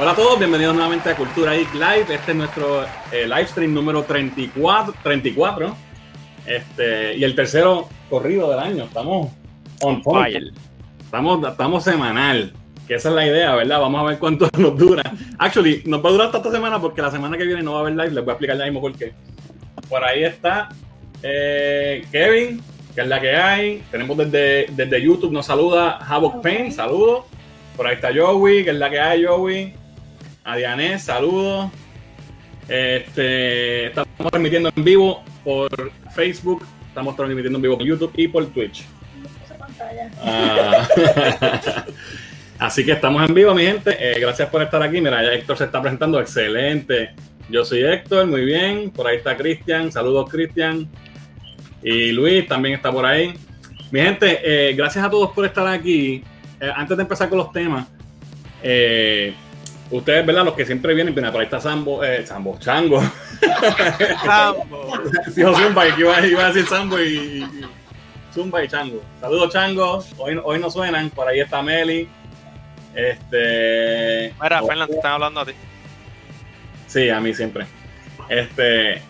Hola a todos, bienvenidos nuevamente a Cultura Geek Live. Este es nuestro eh, live stream número 34, 34 este, y el tercero corrido del año. Estamos on fire. Estamos, estamos semanal, que esa es la idea, ¿verdad? Vamos a ver cuánto nos dura. Actually, nos va a durar hasta esta semana porque la semana que viene no va a haber live. Les voy a explicar ya mismo por qué. Por ahí está eh, Kevin, que es la que hay. Tenemos desde, desde YouTube, nos saluda Havoc Pain, saludos. Por ahí está Joey, que es la que hay, Joey. A Diane, saludos. Este, estamos transmitiendo en vivo por Facebook, estamos transmitiendo en vivo por YouTube y por Twitch. Ah. Así que estamos en vivo, mi gente. Eh, gracias por estar aquí. Mira, ya Héctor se está presentando. Excelente. Yo soy Héctor, muy bien. Por ahí está Cristian. Saludos, Cristian. Y Luis también está por ahí. Mi gente, eh, gracias a todos por estar aquí. Eh, antes de empezar con los temas, ustedes, ¿verdad? Los que siempre vienen, por ahí está Sambo, Sambo, Chango. Sambo. sí, Zumba, iba, iba, a decir Sambo y, Zumba y Chango. Saludos, Chango. Hoy, hoy no suenan. Por ahí está Meli. Este. Mira, Fernando, te están hablando a ti. Sí, a mí siempre. Este.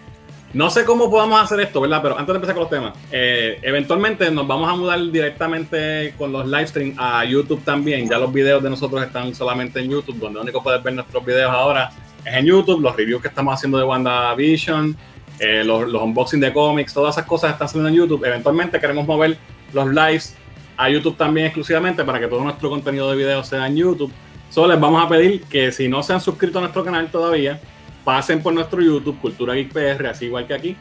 No sé cómo podamos hacer esto, ¿verdad? Pero antes de empezar con los temas, eh, eventualmente nos vamos a mudar directamente con los live streams a YouTube también. Ya los videos de nosotros están solamente en YouTube, donde único puedes ver nuestros videos ahora es en YouTube. Los reviews que estamos haciendo de WandaVision, eh, los, los unboxing de cómics, todas esas cosas están saliendo en YouTube. Eventualmente queremos mover los lives a YouTube también exclusivamente para que todo nuestro contenido de video sea en YouTube. Solo les vamos a pedir que si no se han suscrito a nuestro canal todavía, pasen por nuestro YouTube, Cultura Geek PR, así igual que aquí.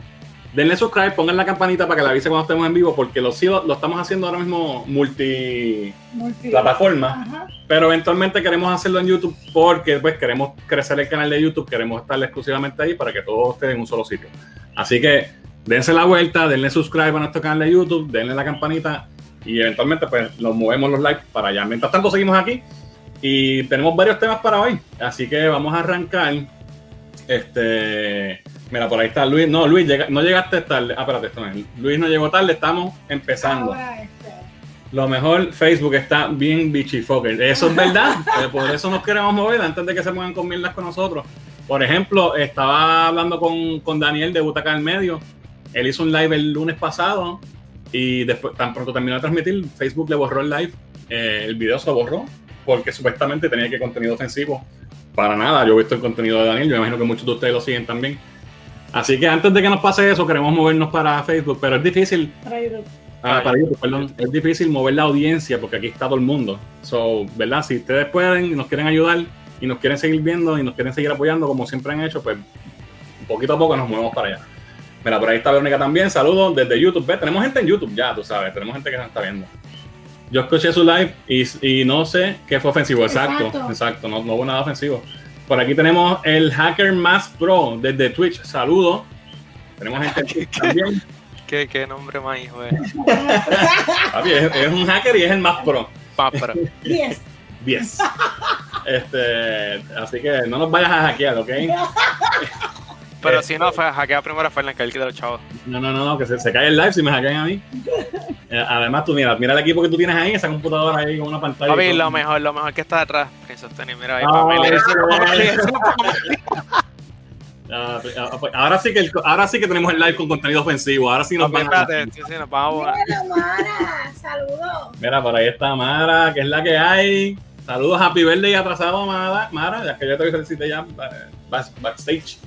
Denle subscribe, pongan la campanita para que la avise cuando estemos en vivo, porque lo, lo, estamos haciendo ahora mismo multi, plataforma, pero eventualmente queremos hacerlo en YouTube porque pues queremos crecer el canal de YouTube, queremos estar exclusivamente ahí para que todo esté en un solo sitio. Así que dense la vuelta, denle subscribe a nuestro canal de YouTube, denle la campanita y eventualmente pues nos movemos los likes para allá. Mientras tanto seguimos aquí y tenemos varios temas para hoy, así que vamos a arrancar. Este, mira, por ahí está Luis. No, Luis, no llegaste tarde. Ah, espérate, esto Luis no llegó tarde, estamos empezando. Este. Lo mejor, Facebook está bien bichifoker. Eso es verdad. Eh, por eso nos queremos mover antes de que se muevan con mierdas con nosotros. Por ejemplo, estaba hablando con, con Daniel de Butaca del Medio. Él hizo un live el lunes pasado y después, tan pronto terminó de transmitir, Facebook le borró el live, eh, el video se borró, porque supuestamente tenía que contenido ofensivo. Para nada, yo he visto el contenido de Daniel, yo imagino que muchos de ustedes lo siguen también. Así que antes de que nos pase eso, queremos movernos para Facebook, pero es difícil. Para YouTube. Ah, para YouTube, perdón. Es difícil mover la audiencia porque aquí está todo el mundo. So, ¿verdad? Si ustedes pueden y nos quieren ayudar y nos quieren seguir viendo y nos quieren seguir apoyando como siempre han hecho, pues poquito a poco nos movemos para allá. Mira, por ahí está Verónica también. Saludos desde YouTube. Ve, tenemos gente en YouTube ya, tú sabes. Tenemos gente que nos está viendo. Yo escuché su live y, no sé qué fue ofensivo. Exacto, exacto. no, hubo nada ofensivo. Por aquí tenemos el hacker más pro desde Twitch. Saludos. Tenemos gente en Twitch también. ¿Qué, ¿Qué, nombre más hijo es? es, un hacker y es el más pro. 10. 10. Este, así que no nos vayas a hackear, ¿ok? Pero si no, fue hackea primero a Fernan, que es el que de los chavos. No, no, no, no que se, se, cae el live si me hackean a mí. Eh, además, tú mira, mira el equipo que tú tienes ahí, esa computadora ahí con una pantalla. Papi, lo mejor, lo mejor que está detrás, Prince mira ahí, ah, ah, pues, ahora sí que ahora sí que tenemos el live con contenido ofensivo. Ahora sí nos vamos. Espérate, sí, sí, nos vamos. Mira, Mara, saludos. Mira, por ahí está Mara, que es la que hay. Saludos, Happy Birthday atrasado, Mara. Mara, ya que yo te felicité ya eh, backstage.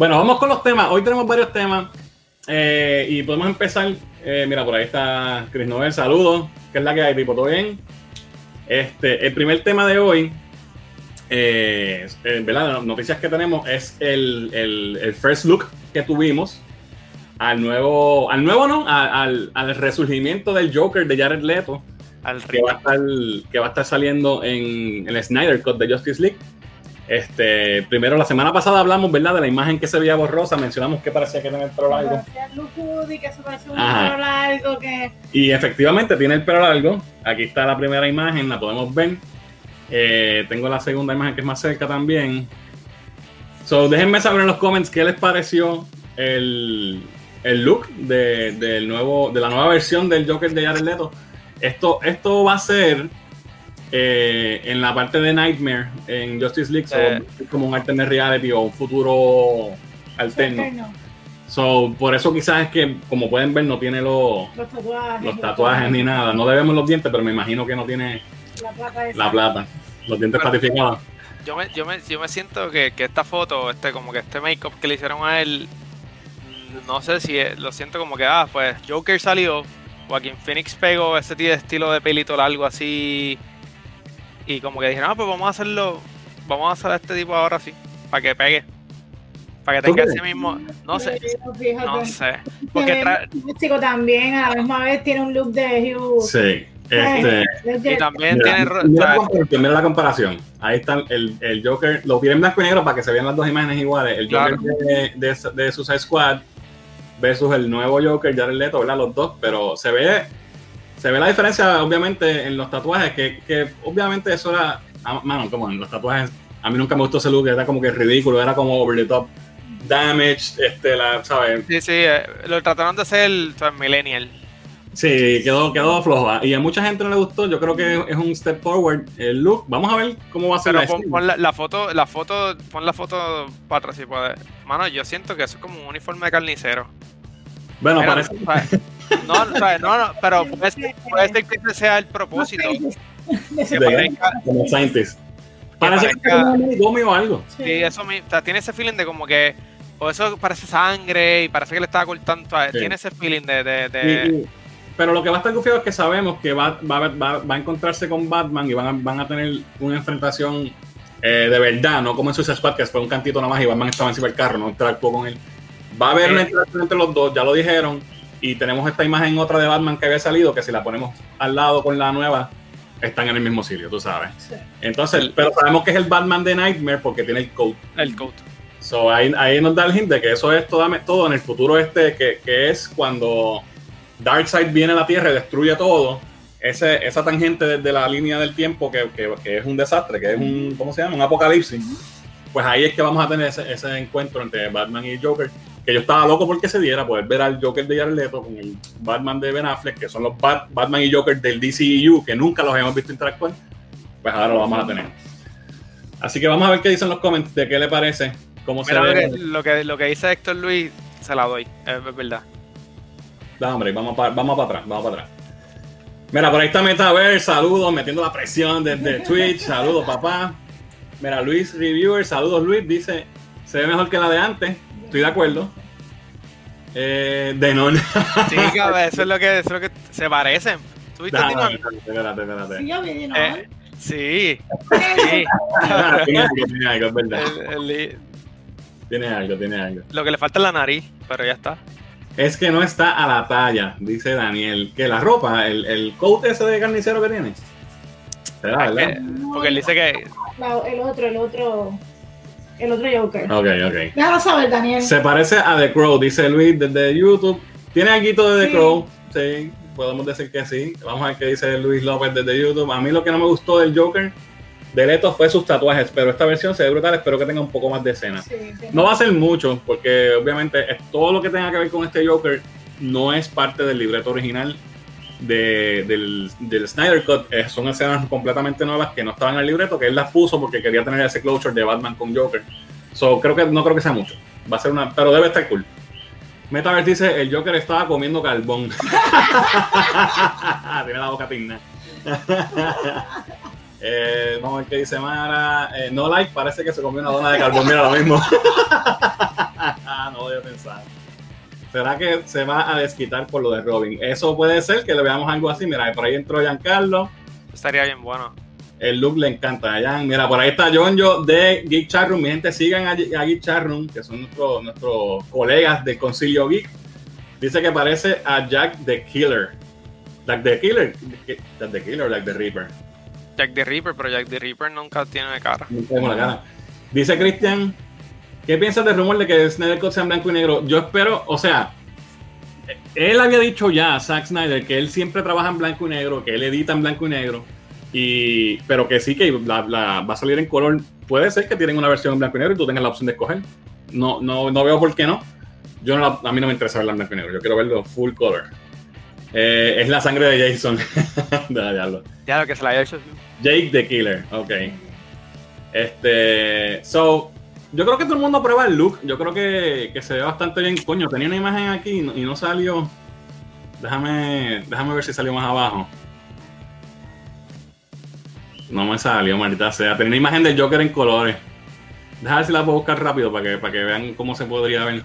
Bueno, vamos con los temas. Hoy tenemos varios temas eh, y podemos empezar. Eh, mira, por ahí está Chris Noel, saludos. ¿Qué es la que hay, tipo? ¿Todo bien? Este, el primer tema de hoy, eh, ¿verdad? Las noticias que tenemos es el, first look que tuvimos al nuevo, al nuevo, ¿no? al, resurgimiento del Joker de Jared Leto. Al que, va a estar, que va a estar saliendo en el Snyder Cut de Justice League. Este, primero, la semana pasada hablamos, ¿verdad? De la imagen que se veía borrosa, mencionamos que parecía que tenía el pelo largo. que se parecía un pelo largo, que... Y efectivamente tiene el pelo largo. Aquí está la primera imagen, la podemos ver. Eh, tengo la segunda imagen que es más cerca también. So, déjenme saber en los comments qué les pareció el, el look de, del nuevo, de la nueva versión del Joker de Jared Leto. Esto, esto va a ser eh, en la parte de Nightmare en Justice League, so, como un alternate reality o un futuro alterno. So, por eso quizás es que, como pueden ver, no tiene los, los tatuajes, ni nada. No debemos los dientes, pero me imagino que no tiene la plata, los dientes ratificados. Yo me, yo, me, yo me siento que, que, esta foto, este como que este make-up que le hicieron a él, no sé si lo siento como que, ah, pues Joker salió, Joaquin Phoenix pegó ese estilo de pelito largo así, y como que dijeron, ah, pues vamos a hacerlo, vamos a hacer a este tipo ahora sí, para que pegue. Para que tenga ese mismo. No sé. No sé. Porque chico también a la misma vez tiene un look de Hugh. Sí. Este, y también tiene. Mira, mira, la comparación. Ahí está el, el, Joker. Lo tienen blanco y negro para que se vean las dos imágenes iguales. El Joker de, de, de, Suicide Squad versus el nuevo Joker, Jared Leto, ¿verdad? Los dos. Pero se ve. Se ve la diferencia, obviamente, en los tatuajes. Que, que obviamente eso era. Ah, mano, como en los tatuajes. A mí nunca me gustó ese look. Era como que ridículo. Era como over the top. Damage, este, la, ¿sabes? Sí, sí, eh, lo trataron de hacer el millennial. Sí, quedó, quedó flojo. Y a mucha gente no le gustó. Yo creo que es un step forward el look. Vamos a ver cómo va a ser Pero pon, la, foto, la foto, pon la foto para atrás si puedes. Mano, yo siento que eso es como un uniforme de carnicero. Bueno, parece. No, no, no, pero puede ser, puede ser que ese sea el propósito. como scientist. Parece que es un o algo. Sí, eso me, o sea, tiene ese feeling de como que o eso parece sangre y parece que le estaba cortando. Tiene ese feeling de. de, pero lo que va a estar confiado es que sabemos que va, va, va, va, a encontrarse con Batman y van a, van a tener una enfrentación eh, de verdad, no como en Suicide Squad, que fue un cantito nada más y Batman estaba encima del carro, no interactuó con él. Va a haber una interacción entre los dos, ya lo dijeron. Y tenemos esta imagen otra de Batman que había salido, que si la ponemos al lado con la nueva, están en el mismo sitio, tú sabes. Entonces, pero sabemos que es el Batman de Nightmare porque tiene el coat. El coat. So, ahí, ahí, nos da el hint de que eso es todo, todo en el futuro este, que, que, es cuando Darkseid viene a la Tierra y destruye todo. Ese, esa tangente desde la línea del tiempo que, que, que, es un desastre, que es un, ¿cómo se llama? Un apocalipsis. Pues ahí es que vamos a tener ese, ese encuentro entre Batman y Joker. Que yo estaba loco porque se diera, poder ver al Joker de Jared Leto con el Batman de Ben Affleck, que son los Batman y Joker del DCEU, que nunca los hemos visto interactuar. Pues ahora lo vamos a tener. Así que vamos a ver qué dicen los comments de qué le parece lo, que, lo, que, lo que dice Héctor Luis, se la doy, es verdad. Da, hombre, vamos para, vamos para atrás, vamos para atrás. Mira, por ahí está Metaverse, saludos, metiendo la presión desde Twitch, saludos papá. Mira, Luis Reviewer, saludos Luis, dice, se ve mejor que la de antes, estoy de acuerdo. Eh, de no. Sí, cabrón, eso es lo que, eso es lo que se parecen. ¿Tuviste espérate, espérate, espérate. Sí, yo vi eh, Sí. sí. tiene algo, es verdad. El, el, tiene algo, tiene algo. Lo que le falta es la nariz, pero ya está. Es que no está a la talla, dice Daniel. Que la ropa, el, el coat ese de carnicero que tiene. ¿Será, verdad? porque él dice que. el otro, el otro. El otro Joker. Ok, ok. Déjalo saber, Daniel. Se parece a The Crow, dice Luis desde YouTube. Tiene algo de The Crow. Sí, podemos decir que sí. Vamos a ver qué dice Luis López desde YouTube. A mí lo que no me gustó del Joker de Leto fue sus tatuajes, pero esta versión se ve brutal, espero que tenga un poco más de escena. no va a ser mucho, porque obviamente todo lo que tenga que ver con este Joker no es parte del libreto original del, del, Snyder Cut, eh, son escenas completamente nuevas que no estaban en el libreto, que él las puso porque quería tener ese closure de Batman con Joker. So, creo que no creo que sea mucho. Va a ser una, pero debe estar cool. Metaverse dice, el Joker estaba comiendo carbón. Tiene la boca tigna. Eh, vamos a ver qué dice Mara. Eh, no like, parece que se comió una dona de carbón. Mira lo mismo. no voy a pensar. ¿Será que se va a desquitar por lo de Robin? Eso puede ser que le veamos algo así. Mira, por ahí entró Giancarlo. Estaría bien bueno. El look le encanta a Jan. Mira, por ahí está Jonjo de Geek Chatroom. Mi gente, sigan a, Geek Chatroom, que son nuestros, nuestros colegas del Concilio Geek. Dice que parece a Jack the Killer. Jack the Killer. Jack the Killer o Jack the Reaper. Jack the Ripper, pero Jack the Ripper nunca tiene cara. la cara. Dice Cristian, ¿qué piensas del rumor de que Snyder Cut sea en blanco y negro? Yo espero, o sea, él había dicho ya, Zack Snyder, que él siempre trabaja en blanco y negro, que él edita en blanco y negro, y, pero que sí que la, va a salir en color. Puede ser que tienen una versión en blanco y negro y tú tengas la opción de escoger. No, no, no veo por qué no. Yo a mí no me interesa verla en blanco y negro, yo quiero verlo full color. Eh, es la sangre de Jason. de Ya lo que se la haya hecho. Jake the Killer, ok. Este. So, yo creo que todo el mundo prueba el look. Yo creo que, que se ve bastante bien. Coño, tenía una imagen aquí y no, salió. Déjame, déjame ver si salió más abajo. No me salió, maldita sea. Tenía una imagen del Joker en colores. Déjame ver si la puedo buscar rápido para que, para que vean cómo se podría ver.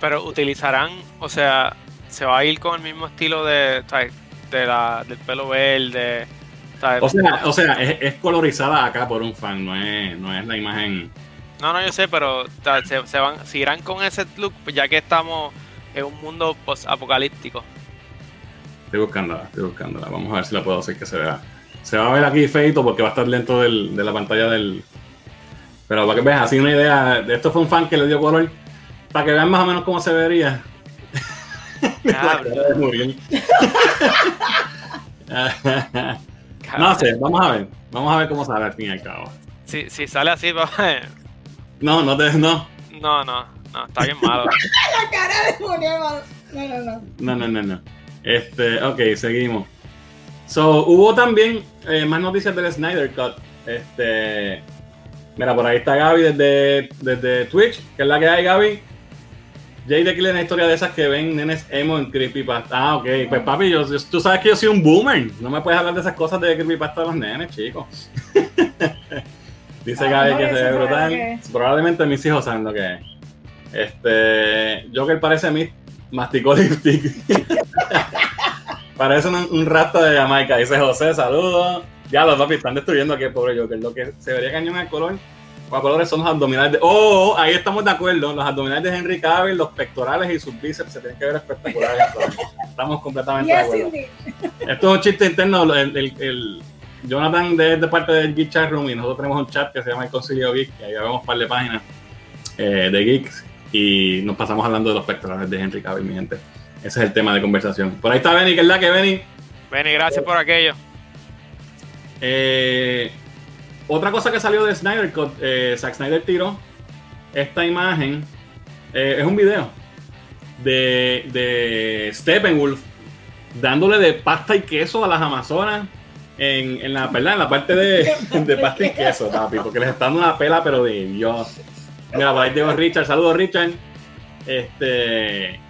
Pero utilizarán, o sea, se va a ir con el mismo estilo de, de la, del pelo verde. O sea, o sea es, colorizada acá por un fan, no es, no es la imagen. No, no, yo sé, pero se, se, van, seguirán con ese look, pues, ya que estamos en un mundo post-apocalíptico. Estoy buscándola, estoy buscándola. Vamos a ver si la puedo hacer que se vea. Se va a ver aquí feito porque va a estar dentro del, de la pantalla del. Pero para que veas, así una idea. De esto fue un fan que le dio color. Para que vean más o menos cómo se vería. no sé, vamos a ver. Vamos a ver cómo sale al fin y al cabo. Si, si sale así, va No, no te. No. No, no, no, está bien malo. La cara de Muriel, no, no, no. No, no, no, no. Este, ok, seguimos. So, hubo también eh, más noticias del Snyder Cut. Este. Mira, por ahí está Gaby desde, desde Twitch, que es la que hay, Gaby. Jay de Killer es una historia de esas que ven nenes emo en Creepypasta. Ah, ok. Pues papi, yo, tú sabes que yo soy un boomer. No me puedes hablar de esas cosas de Creepypasta de los nenes, chicos. Dice ah, Gaby que se ve brutal. Probablemente mis hijos saben lo que es. Este. Joker parece a mí masticó lipstick. parece un, un de Jamaica. Dice José, saludos. Ya los papi están destruyendo aquí, pobre Joker. Lo que se vería cañón el color los colores son los abdominales de. Oh, ahí estamos de acuerdo. Los abdominales de Henry Cavill, los pectorales y sus bíceps se tienen que ver espectaculares. estamos completamente de acuerdo. Esto es un chiste interno. El, Jonathan de, de, parte del Geek Chat Room y nosotros tenemos un chat que se llama El Concilio Geek, y ahí vemos un par de páginas eh, de geeks y nos pasamos hablando de los pectorales de Henry Cavill, mi gente. Ese es el tema de conversación. Por ahí está Benny, que es la que Benny. Benny, gracias por aquello. Eh, otra cosa que salió de Snyder eh, Zack Snyder tiró esta imagen. Es un video de, de Steppenwolf dándole de pasta y queso a las Amazonas en, la, ¿verdad? en la parte de, de pasta y queso, papi, porque les está dando una pela, pero de Dios. Mira, por ahí tengo Richard. Saludos, Richard. Este.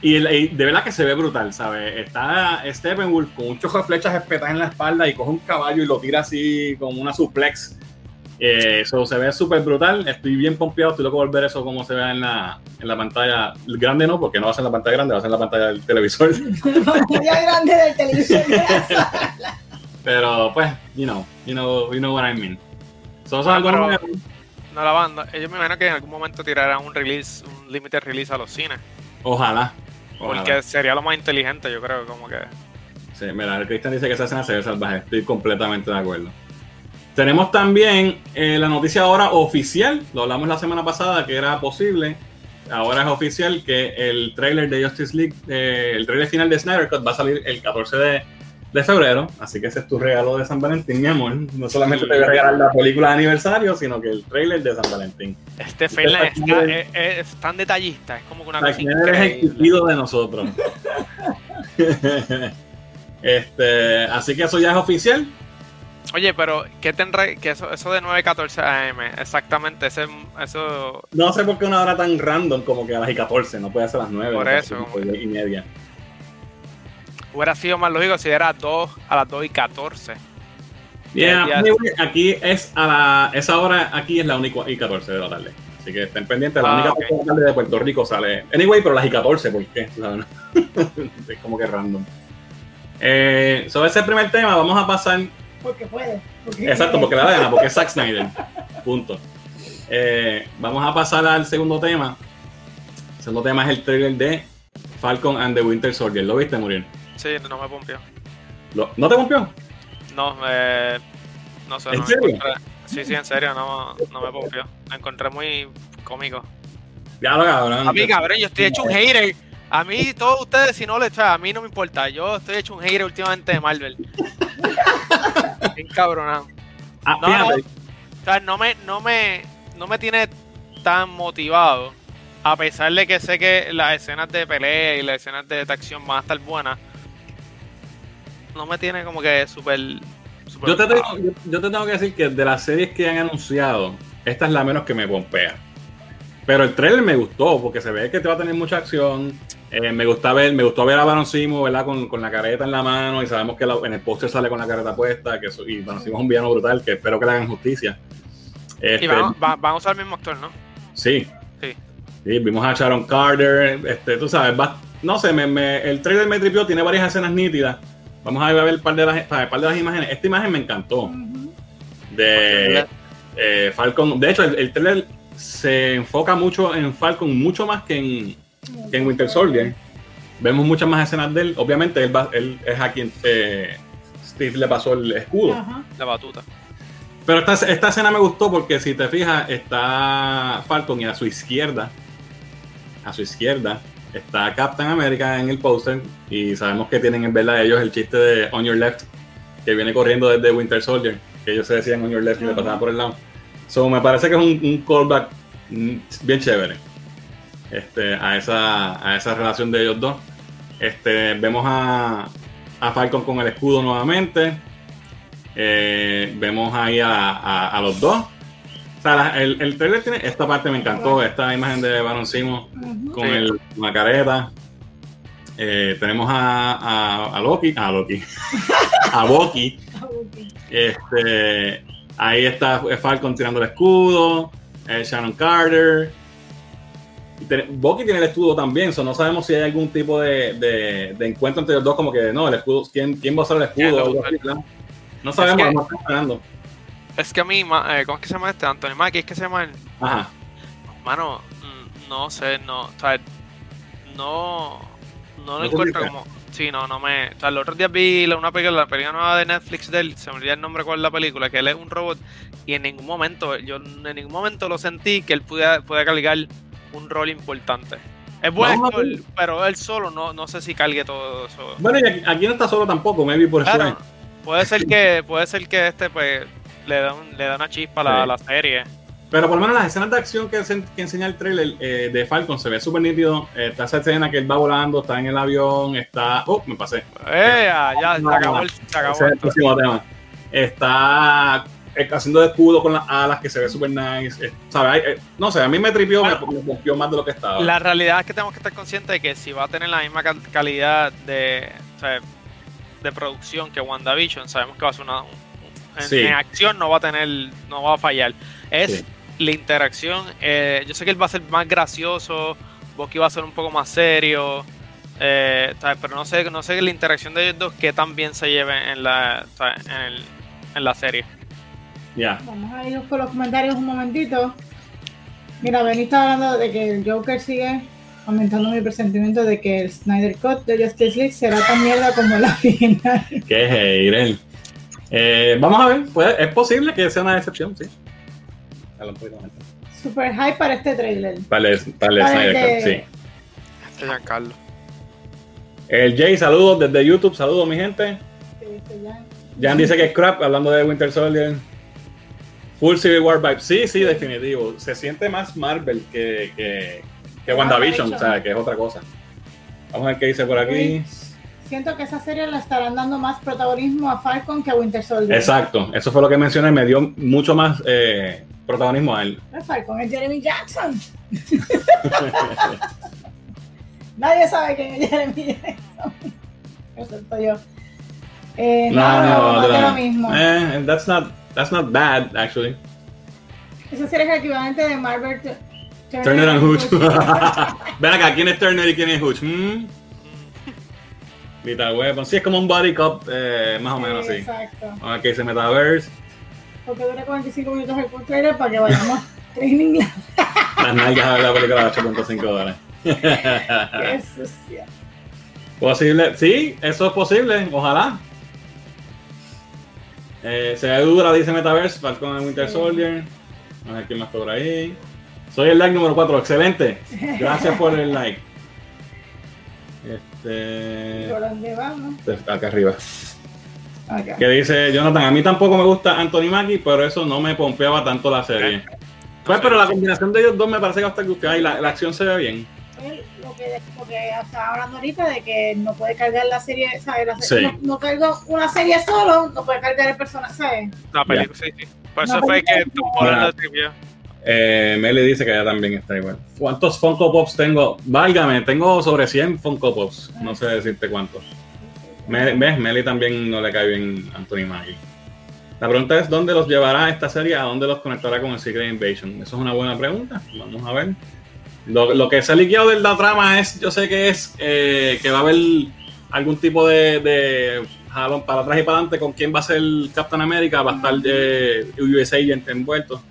Y, de verdad que se ve brutal, ¿sabes? Está Steppenwolf con un chojo de flechas espetadas en la espalda y coge un caballo y lo tira así como una suplex. Eh, eso se ve súper brutal. Estoy bien pompeado. Estoy loco por ver eso como se ve en la, en la pantalla grande, no, porque no va a ser en la pantalla grande, va a ser en la pantalla del televisor. la pantalla grande del televisor. Pero pues, you know, you know, you know what I mean. So, no, pero, no la banda. Ellos me imagino que en algún momento tirarán un release, un limited release a los cines. Ojalá. Porque sería lo más inteligente, yo creo, como que. Sí, mira, el Cristian dice que esa escena se ve salvaje. Estoy completamente de acuerdo. Tenemos también eh, la noticia ahora oficial, lo hablamos la semana pasada que era posible, ahora es oficial que el trailer de Justice League, eh, el trailer final de Snyder Cut va a salir el 14 de, de febrero, así que ese es tu regalo de San Valentín, mi amor. No solamente te voy a regalar la película de aniversario, sino que el trailer de San Valentín. Este trailer es, tan detallista, es como una cosa increíble. De nosotros. este, así que eso ya es oficial. Oye, pero ¿qué tendrá que eso, eso de 9.14 AM? Exactamente, ese, eso... No sé por qué una hora tan random como que a las y 14, no puede ser a las 9. Por eso. Y media. Hubiera sido más lógico si era 2 a las 2 y 14. Yeah, aquí es a la, esa hora, aquí es la única y 14 de la tarde. Así que estén pendientes, la ah, única okay. tarde de Puerto Rico sale. Anyway, pero las y 14, ¿por qué? es como que random. Eh, sobre ese primer tema, vamos a pasar. Porque puede. Exacto, porque la gana, porque es Zack Snyder. Punto. Eh, vamos a pasar al segundo tema. El segundo tema es el trailer de Falcon and the Winter Soldier. ¿Lo viste, Muriel? Sí, no me pompió. ¿No te pompió? No, eh, no sé. ¿En serio? Sí, sí, en serio, no, no me pompió. Me encontré muy cómico. Ya lo cabrón. A mí, cabrón, yo estoy hecho un hater. A mí, todos ustedes, si no le echan, a mí no me importa. Yo estoy hecho un hater últimamente de Marvel. Bien cabronado. Ah, no, no, o sea, no me, no me, no me tiene tan motivado. A pesar de que sé que las escenas de pelea y las escenas de acción van a estar buenas no me tiene como que súper. Yo, te tengo, yo, yo te tengo que decir que de las series que han anunciado, esta es la menos que me pompea. Pero el trailer me gustó porque se ve que te va a tener mucha acción. Eh, me gusta ver, me gustó ver a Baron Simo, ¿verdad? Con, con, la careta en la mano y sabemos que la, en el póster sale con la careta puesta, que eso, y Baron Simo es un villano brutal, que espero que le hagan justicia. Este, y van, van, van, a usar el mismo actor, ¿no? Sí. Sí. sí vimos a Sharon Carter, este, tú sabes, va, no sé, me, me, el trailer me tripió, tiene varias escenas nítidas. Vamos a ver un par de las, par de las imágenes. Esta imagen me encantó. Uh -huh. De eh, Falcon. De hecho, el, el trailer se enfoca mucho en Falcon, mucho más que en, que en Winter Soldier. Vemos muchas más escenas de él. Obviamente, él, va, él es a quien eh, Steve le pasó el escudo. Ajá. La batuta. Pero esta, esta, escena me gustó porque si te fijas, está Falcon y a su izquierda, a su izquierda, está Captain America en el póster. Y sabemos que tienen en verdad ellos el chiste de On Your Left, que viene corriendo desde Winter Soldier, que ellos se decían On Your Left y le pasaban por el lado. So, me parece que es un, un callback bien chévere este, a, esa, a esa relación de ellos dos. Este, vemos a, a Falcon con el escudo nuevamente. Eh, vemos ahí a, a, a, los dos. O sea, la, el, el, trailer tiene. Esta parte me encantó. Esta imagen de Baron Simo con, el, con la careta. Eh, tenemos a, a, Loki. A Loki. a Bucky. Este, ahí está Falcon tirando el escudo. Eh, Shannon Carter. Bucky tiene el escudo también, so no sabemos si hay algún tipo de, de, de, encuentro entre los dos, como que no, el escudo, ¿quién, quién va a usar el escudo? No sabemos, es que, no estamos esperando. Es que a mí, eh, ¿cómo es que se llama este? Anthony Mackie, ¿es que se llama él? Ajá. Mano, mm, no sé, no, o sea, no, no lo encuentro como. Sí, no, no me. O sea, el otro día vi una película, la película nueva de Netflix de él, se me olvidó el nombre cuál es la película, que él es un robot y en ningún momento, yo en ningún momento lo sentí que él pudiera, pudiera cargar un rol importante. Es buen actor, pero él solo no, no sé si cargue todo eso. Bueno, y aquí, aquí no está solo tampoco, maybe por eso. Claro, puede ser que, puede ser que este pues le da, un, le da una chispa a la, serie. Pero por lo menos las escenas de acción que, que enseña el trailer eh, de Falcon se ve súper nítido. Eh, está esa escena que él va volando, está en el avión, está. Oh, me pasé. Eh, ya, ya, se acabó el, se acabó ese es el próximo tema. Está haciendo de escudo con las alas que se ve súper nice. ¿sabes? No sé, a mí me tripió, bueno, me, me confió más de lo que estaba. La realidad es que tenemos que estar conscientes de que si va a tener la misma calidad de, o sea, de producción que WandaVision, sabemos que va a ser una. En, sí. en acción no va a tener, no va a fallar. Es sí. la interacción. Eh, yo sé que él va a ser más gracioso, Bucky va a ser un poco más serio. Eh, pero no sé, no sé la interacción de ellos dos que tan bien se lleve en la, en, el, en la serie. Yeah. Vamos a ir con los comentarios un momentito. Mira, Benny está hablando de que el Joker sigue aumentando mi presentimiento de que el Snyder Cut de Justice League será tan mierda como la original. Qué hater. Eh, vamos a ver, es posible que sea una excepción, sí. Super hype para este trailer. Vale, vale, para Snyder de... Cut, sí. Este es Giancarlo. El Jay, saludos desde YouTube, saludos mi gente. Jan dice que es crap, hablando de Winter Soldier. Full Civil War vibe. Sí, sí, definitivo. Se siente más Marvel que, que, que WandaVision, o sea, que es otra cosa. Vamos a ver qué dice por aquí. Siento que esa serie le estarán dando más protagonismo a Falcon que a Winter Soldier. Exacto, eso fue lo que mencioné, me dio mucho más eh, protagonismo a él. No es Falcon, es Jeremy Jackson. Nadie sabe quién es Jeremy Jackson. Excepto yo. Eh, no, no, no, no, lo mismo. Eh, that's not That's not bad, actually. Esa serie es el equivalente de Marvel Turner, Turner and Hooch. Ven acá, ¿quién es Turner y quién es Hooch? ¿Mm? Vital Weapon. Sí, es como un body cop, eh, más o menos sí, así. Exacto. Ok, se Metaverse. Porque dura 45 minutos el full trailer para que vayamos training Las nalgas de la película de 8.5 dólares. Qué sucia. Posible, sí, eso es posible, ojalá. Eh, se ve dura, dice Metaverse, Falcon en Winter Soldier. Vamos a ver quién más está por ahí. Soy el like número 4, excelente. Gracias por el like. Este. ¿Por dónde vamos? Acá arriba. Acá. Que dice Jonathan, a mí tampoco me gusta Anthony Mackie, pero eso no me pompeaba tanto la serie. Pues, pero la combinación de ellos dos me parece que hasta que y la, la acción se ve bien. lo que porque estaba hablando ahorita de que no puede cargar la serie, ¿sabes? La serie, no, no carga una serie solo, no puede cargar el personaje, ¿sabes? La película, sí, sí. Por eso fue que tu la trivia. Eh, Meli dice que ella también está igual. ¿Cuántos Funko Pops tengo? Válgame, tengo sobre 100 Funko Pops. No sé decirte cuántos. ¿Ves? Meli también no le cae bien Anthony Maggie. La pregunta es: ¿dónde los llevará esta serie? ¿A dónde los conectará con el Secret Invasion? Eso es una buena pregunta. Vamos a ver. Lo, que se ha liqueado de la trama es: yo sé que es eh, que va a haber algún tipo de, jalón para atrás y para adelante con quién va a ser Captain America. Va a estar eh, US Agent envuelto.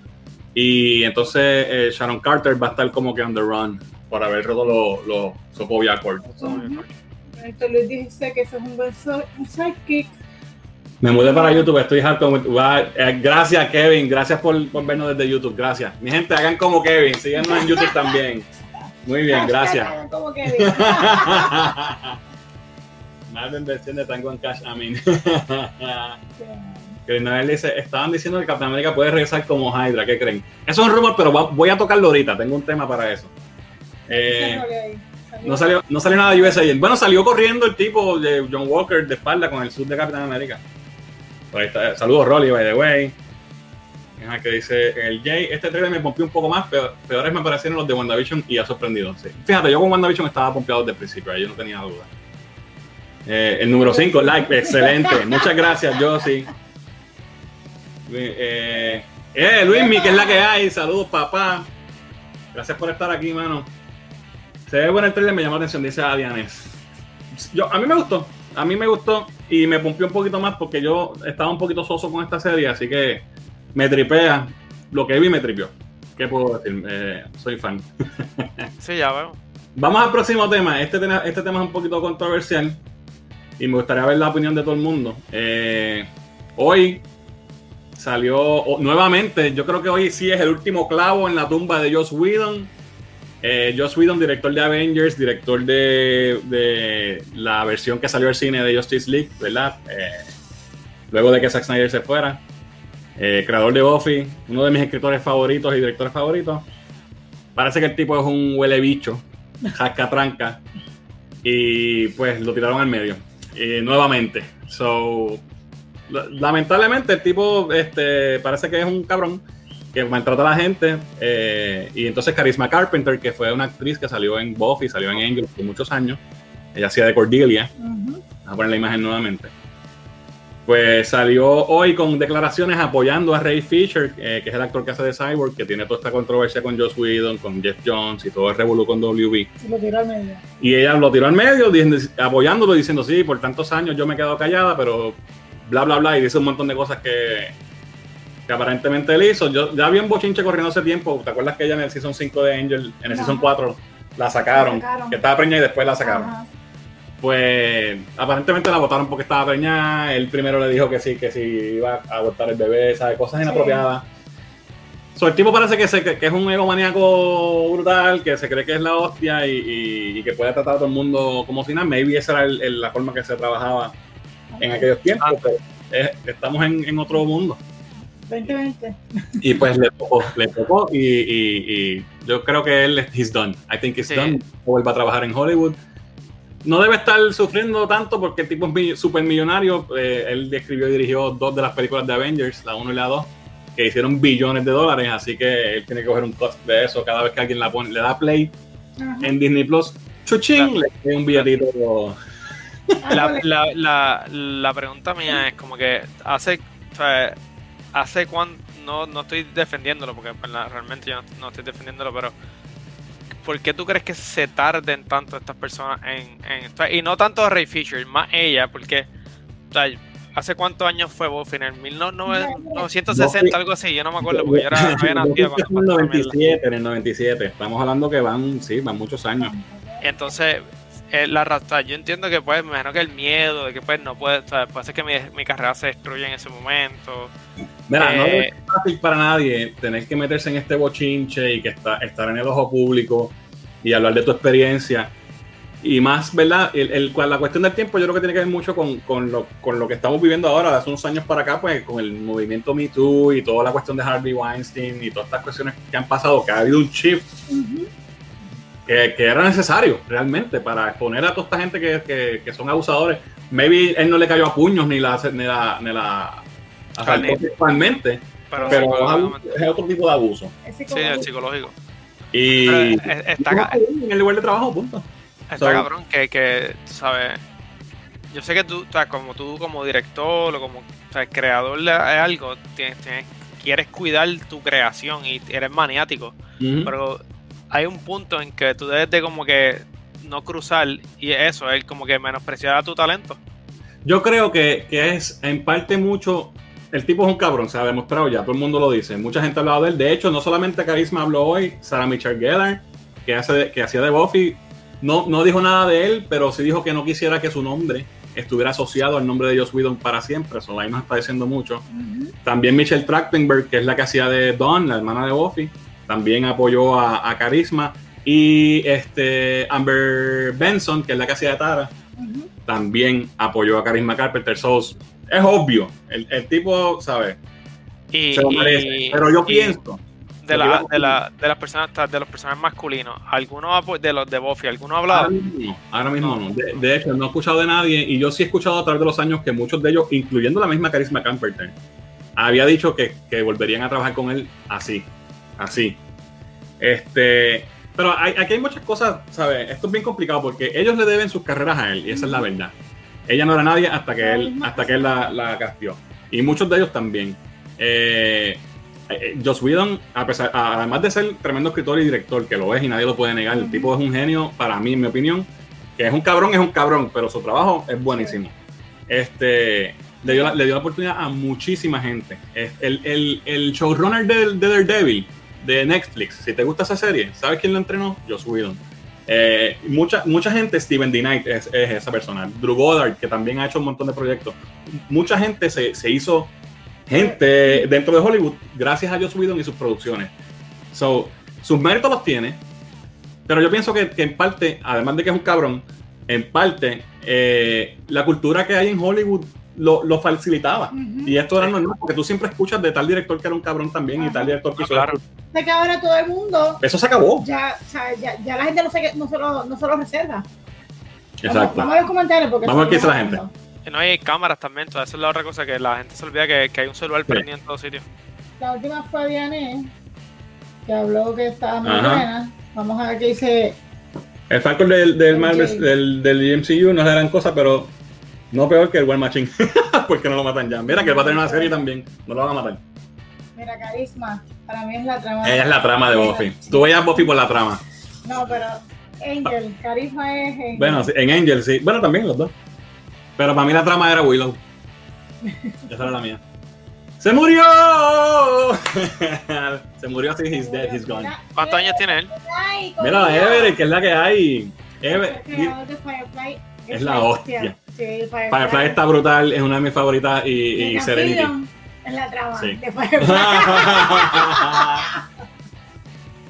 Y entonces eh, Sharon Carter va a estar como que on the run por haber roto los lo, Sokovia Accord. Esto Luis dice que eso es un buen sidekick. Me mudé para YouTube, estoy harto. Eh, gracias, Kevin. Gracias por, por, vernos desde YouTube. Gracias. Mi gente, hagan como Kevin. Síganos en YouTube también. Muy bien, gracias. Hagan como Kevin. Más versión de Tango en Cash, amén. Que Noel dice, estaban diciendo que Captain América puede regresar como Hydra, ¿qué creen? Eso es un rumor, pero voy a tocarlo ahorita, tengo un tema para eso. Eh, no, salió, no salió nada de USA. Bueno, salió corriendo el tipo de John Walker de espalda con el sud de Capitán América. Saludos, Rolly, by the way. que dice el Jay, este trailer me pompió un poco más, pero peores me parecieron los de WandaVision y ha sorprendido. Fíjate, yo con WandaVision estaba pompeado desde el principio, yo no tenía duda. Eh, el número 5, like, excelente. Muchas gracias, sí eh, eh, Luismi, que es la que hay. Saludos, papá. Gracias por estar aquí, mano. Se ve bueno el trailer, me llamó la atención, dice Adianes. Yo, a mí me gustó, a mí me gustó y me pompió un poquito más porque yo estaba un poquito soso con esta serie, así que me tripea. Lo que vi me tripió. ¿Qué puedo decir? Eh, soy fan. Sí, ya veo. Vamos al próximo tema. Este, tema. este tema es un poquito controversial y me gustaría ver la opinión de todo el mundo. Eh, hoy Salió nuevamente, yo creo que hoy sí es el último clavo en la tumba de Joss Whedon. Eh, Joss Whedon, director de Avengers, director de, la versión que salió al cine de Justice League, ¿verdad? Eh, luego de que Zack Snyder se fuera. Eh, creador de Buffy, uno de mis escritores favoritos y directores favoritos. Parece que el tipo es un huele bicho, jasca Y pues lo tiraron al medio. nuevamente. So, lamentablemente el tipo este, parece que es un cabrón que maltrata a la gente. Eh, y entonces Carisma Carpenter, que fue una actriz que salió en Buffy, salió en Angel por muchos años, ella hacía de Cordelia. Vamos a poner la imagen nuevamente. Pues salió hoy con declaraciones apoyando a Ray Fisher, eh, que es el actor que hace de Cyborg, que tiene toda esta controversia con Joss Whedon, con Jeff Jones y todo el revolú con WB. lo tiró al medio. Y ella lo tiró al medio, apoyándolo, diciendo, sí, por tantos años yo me he quedado callada, pero bla, bla, bla, y dice un montón de cosas que, que aparentemente él hizo. Yo ya vi un bochinche corriendo hace tiempo. ¿Te acuerdas que ella en el Season 5 de Angel, en el Season 4, la sacaron, Que estaba preñada y después la sacaron. Pues aparentemente la votaron porque estaba preñada. Él primero le dijo que sí, que sí iba a abortar el bebé, ¿sabes? Cosas inapropiadas. el tipo parece que, se, que es un egomaníaco brutal, que se cree que es la hostia y, que puede tratar a todo el mundo como si nada. Maybe esa era la forma que se trabajaba en aquellos tiempos, pero estamos en, otro mundo. 2020. Y pues le tocó, le tocó y, yo creo que él es done. I think he's done. Vuelve a trabajar en Hollywood. No debe estar sufriendo tanto porque el tipo es súper millonario. Eh, él escribió y dirigió dos de las películas de Avengers, la 1 y la 2, que hicieron billones de dólares. Así que él tiene que coger un cost de eso cada vez que alguien la pone, le da play en Disney Plus. Chuchín, le da un billetito la, la, la, la, pregunta mía es como que hace, hace cuánto, no, no estoy defendiéndolo porque pues, realmente yo no, estoy defendiéndolo, pero ¿por qué tú crees que se tarden tanto estas personas en, en y no tanto Ray Fisher, más ella, porque ¿Hace cuántos años fue Buffy? ¿En el 1960, algo así? Yo no me acuerdo porque yo era, no había nacido. En el 97, en el 97. Estamos hablando que van, sí, van muchos años. Entonces, la rata, yo entiendo que pues, me imagino que el miedo de que pues no puede, puede ser que mi, mi, carrera se destruya en ese momento. Mira, no es eh, fácil para nadie tener que meterse en este bochinche y que está, estar en el ojo público y hablar de tu experiencia. Y más, ¿verdad? El, el, la cuestión del tiempo yo creo que tiene que ver mucho con, con, lo, con, lo, que estamos viviendo ahora, de hace unos años para acá, pues con el movimiento Me Too y toda la cuestión de Harvey Weinstein y todas estas cuestiones que han pasado, que ha habido un shift que, era necesario realmente para exponer a toda esta gente que, que, son abusadores. Maybe él no le cayó a puños ni la, ni la, ni la pero, es, otro tipo de abuso. Sí, el psicológico. Y está en el lugar de trabajo, punto. Está cabrón que, que, ¿sabes? Yo sé que tú, como tú como director o como creador de algo, tienes, quieres cuidar tu creación y eres maniático, pero hay un punto en que tú debes de como que no cruzar y eso es como que menospreciar a tu talento. Yo creo que, es en parte mucho. El tipo es un cabrón, se ha demostrado ya, todo el mundo lo dice. Mucha gente ha hablado de él. De hecho, no solamente Carisma habló hoy, Sarah Michelle Gellar, que, hace, que hacía de Buffy, no, no dijo nada de él, pero sí dijo que no quisiera que su nombre estuviera asociado al nombre de Joss Whedon para siempre. Eso ahí nos está diciendo mucho. También Michelle Trachtenberg, que es la que hacía de Dawn, la hermana de Buffy también apoyó a, Carisma. Y este Amber Benson, que es la que hacía de Tara, también apoyó a Carisma Carpenter. es obvio, el, tipo, ¿sabes? se lo merece. Pero yo pienso. De, la, de, la, de, las personas de los personajes masculinos, algunos de los de Buffy, ¿alguno ha hablado? Ahora mismo, no. De, hecho, no he escuchado de nadie y yo sí he escuchado a través de los años que muchos de ellos, incluyendo la misma Carisma Carpenter, había dicho que, que volverían a trabajar con él así, así. Este, pero aquí hay muchas cosas, ¿sabes? Esto es bien complicado porque ellos le deben sus carreras a él y esa es la verdad. Ella no era nadie hasta que él, hasta que él la, la castió. Y muchos de ellos también. Eh, eh, Joss Whedon, a pesar, además de ser tremendo escritor y director, que lo es y nadie lo puede negar, el tipo es un genio, para mí, en mi opinión, que es un cabrón, es un cabrón, pero su trabajo es buenísimo. Este, le dio, la, le dio la oportunidad a muchísima gente. El, el, el showrunner de, de Daredevil de Netflix, si te gusta esa serie, ¿sabes quién lo entrenó? Joss Whedon. Eh, mucha, mucha gente, Steven D. Knight es, esa persona. Drew Goddard, que también ha hecho un montón de proyectos. Mucha gente se, se hizo gente dentro de Hollywood gracias a Joss Whedon y sus producciones. So, sus méritos los tiene, pero yo pienso que, que en parte, además de que es un cabrón, en parte, eh, la cultura que hay en Hollywood lo, facilitaba. Y esto era normal, porque tú siempre escuchas de tal director que era un cabrón también y tal director que claro. De que ahora todo el mundo. Eso se acabó. Ya, ya, ya, la gente no se, no se, lo, no se lo reserva. Exacto. Vamos, a ver los comentarios. Porque vamos a ver qué dice la gente. no hay cámaras también, esa es la otra cosa que la gente se olvida que, que hay un celular prendido en todos sitios. La última fue Diane, que habló que estaba muy buena. Vamos a ver qué dice. El Falcon del, del, del, del, MCU no es gran cosa, pero no peor que el War Machine, porque no lo matan ya. Mira que él va a tener una serie también, no lo van a matar. Mira, Carisma, para mí es la trama. Ella es la trama de Buffy. Tú veías Buffy por la trama. No, pero Angel, Carisma es Angel. Bueno, en Angel sí. Bueno, también los dos. Pero para mí la trama era Willow. Esa era la mía. ¡Se murió! Se murió así, he's dead, he's gone. ¿Cuántos años tiene él? Mira, Everett, que es la que hay. Everett. Es la hostia. Firefly. está brutal, es una de mis favoritas y, y Serenity. Es la trama sí. de Firefly.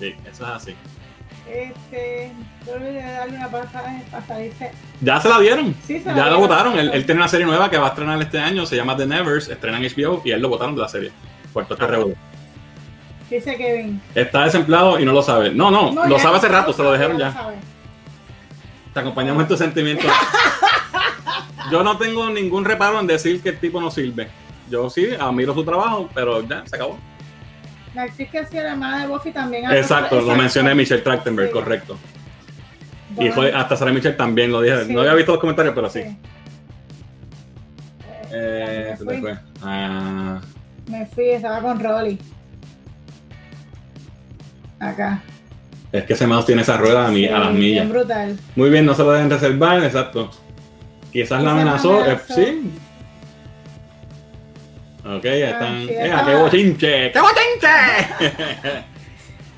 sí, eso es así. Este, darle una pasada, dice. Ya se la dieron. Sí, se ya la, votaron. Él, él, tiene una serie nueva que va a estrenar este año, se llama The Nevers, estrena en HBO y él lo votaron de la serie. Puerto este ah. Dice Kevin. Está desempleado y no lo sabe. No, no, lo sabe hace rato, se lo dejaron ya. Te acompañamos en tus sentimientos. yo no tengo ningún reparo en decir que el tipo no sirve. Yo sí, admiro su trabajo, pero ya, se acabó. La actriz que hacía la hermana de Buffy también. Exacto, lo mencioné Michelle Trachtenberg, correcto. Y fue, hasta Sarah Michelle también lo dije. No había visto los comentarios, pero sí. Eh, me, fui. Fue. Ah. me fui, estaba con Rolly. Acá. Es que ese mouse tiene esa rueda a, a las millas. brutal. Muy bien, no se lo deben reservar, exacto. Quizás la amenazó, eh, sí. Ok, ya están. ¡Eh, qué bochinche! ¡Qué bochinche!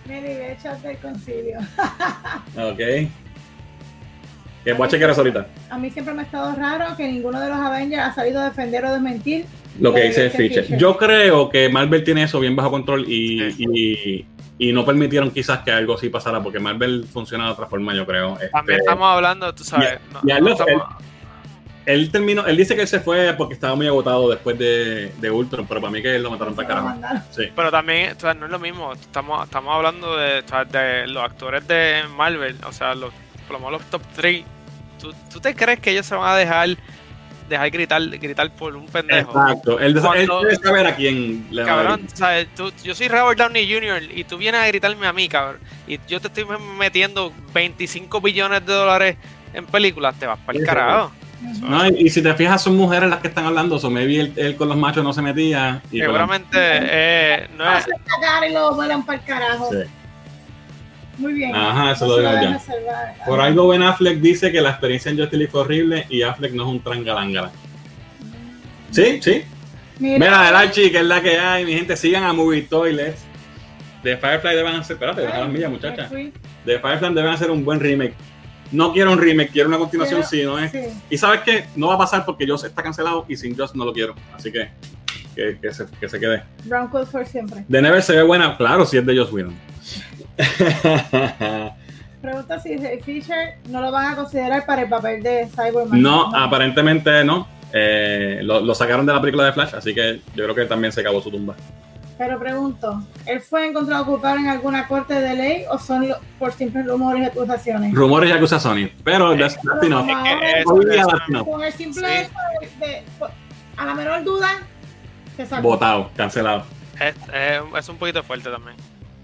Me del concilio. ok. ¿Qué a chequear ahorita? A mí siempre me ha estado raro que ninguno de los Avengers ha salido a defender o desmentir lo que dice Fisher. Yo creo que Marvel tiene eso bien bajo control y, y no permitieron quizás que algo así pasara, porque Marvel funciona de otra forma, yo creo. También este, estamos hablando, tú sabes. Él terminó, él dice que él se fue porque estaba muy agotado después de, de Ultron, pero para mí que él lo mataron para carajo. Sí. Pero también, o sea, no es lo mismo. Estamos, estamos hablando de, o sea, de los actores de Marvel, o sea, los, por lo menos los top 3. ¿Tú, ¿Tú te crees que ellos se van a dejar dejar gritar, gritar por un pendejo? Exacto. Él, él Cuando- debe saber a quién le va a Cabrón. ¿sabes? Tú- yo soy Robert Downey Jr. y tú vienes a gritarme a mí, cabrón. Y yo te estoy metiendo 25 billones de dólares en películas, te vas para el Sí, carajo. No, y, y si te fijas, son mujeres las que están hablando. So maybe él, él con los machos no se metía. Y con Seguramente eh, no es. Hacen cagar y lo vuelan para el carajo. sí. Muy bien. Ajá, eso No lo digo ya. salvar. Por algo Ben Affleck dice que la experiencia en Justice League fue horrible y Affleck no es un trangalangala. Sí, sí. Mira, Mira, el Archie, que es la que hay, mi gente, sigan a Movie Toilets. De Firefly deben hacer, espérate, deja las millas, me muchacha. De Firefly deben hacer un buen remake. No quiero un remake, quiero una continuación, Quiero- sí, no es. sí. Y sabes qué, no va a pasar porque Joss está cancelado y sin Joss no lo quiero. Así que que, que se, que se quede. Brown Coat for siempre. The Never se ve buena, claro, si es de Joss Whedon. Pregunta si Ray Fisher no lo van a considerar para el papel de Cyberman. no, aparentemente no. Eh, lo, lo sacaron de la película de Flash, así que yo creo que también se acabó su tumba. Pero pregunto, ¿él fue encontrado culpable en alguna corte de ley o son lo- por simples rumores y acusaciones? Rumores y acusa Sony, pero that's, that's enough. that's enough. con el simple Sí. hecho de, de- a la menor duda, se sacó. Votado, cancelado. Es, es- es un poquito fuerte también.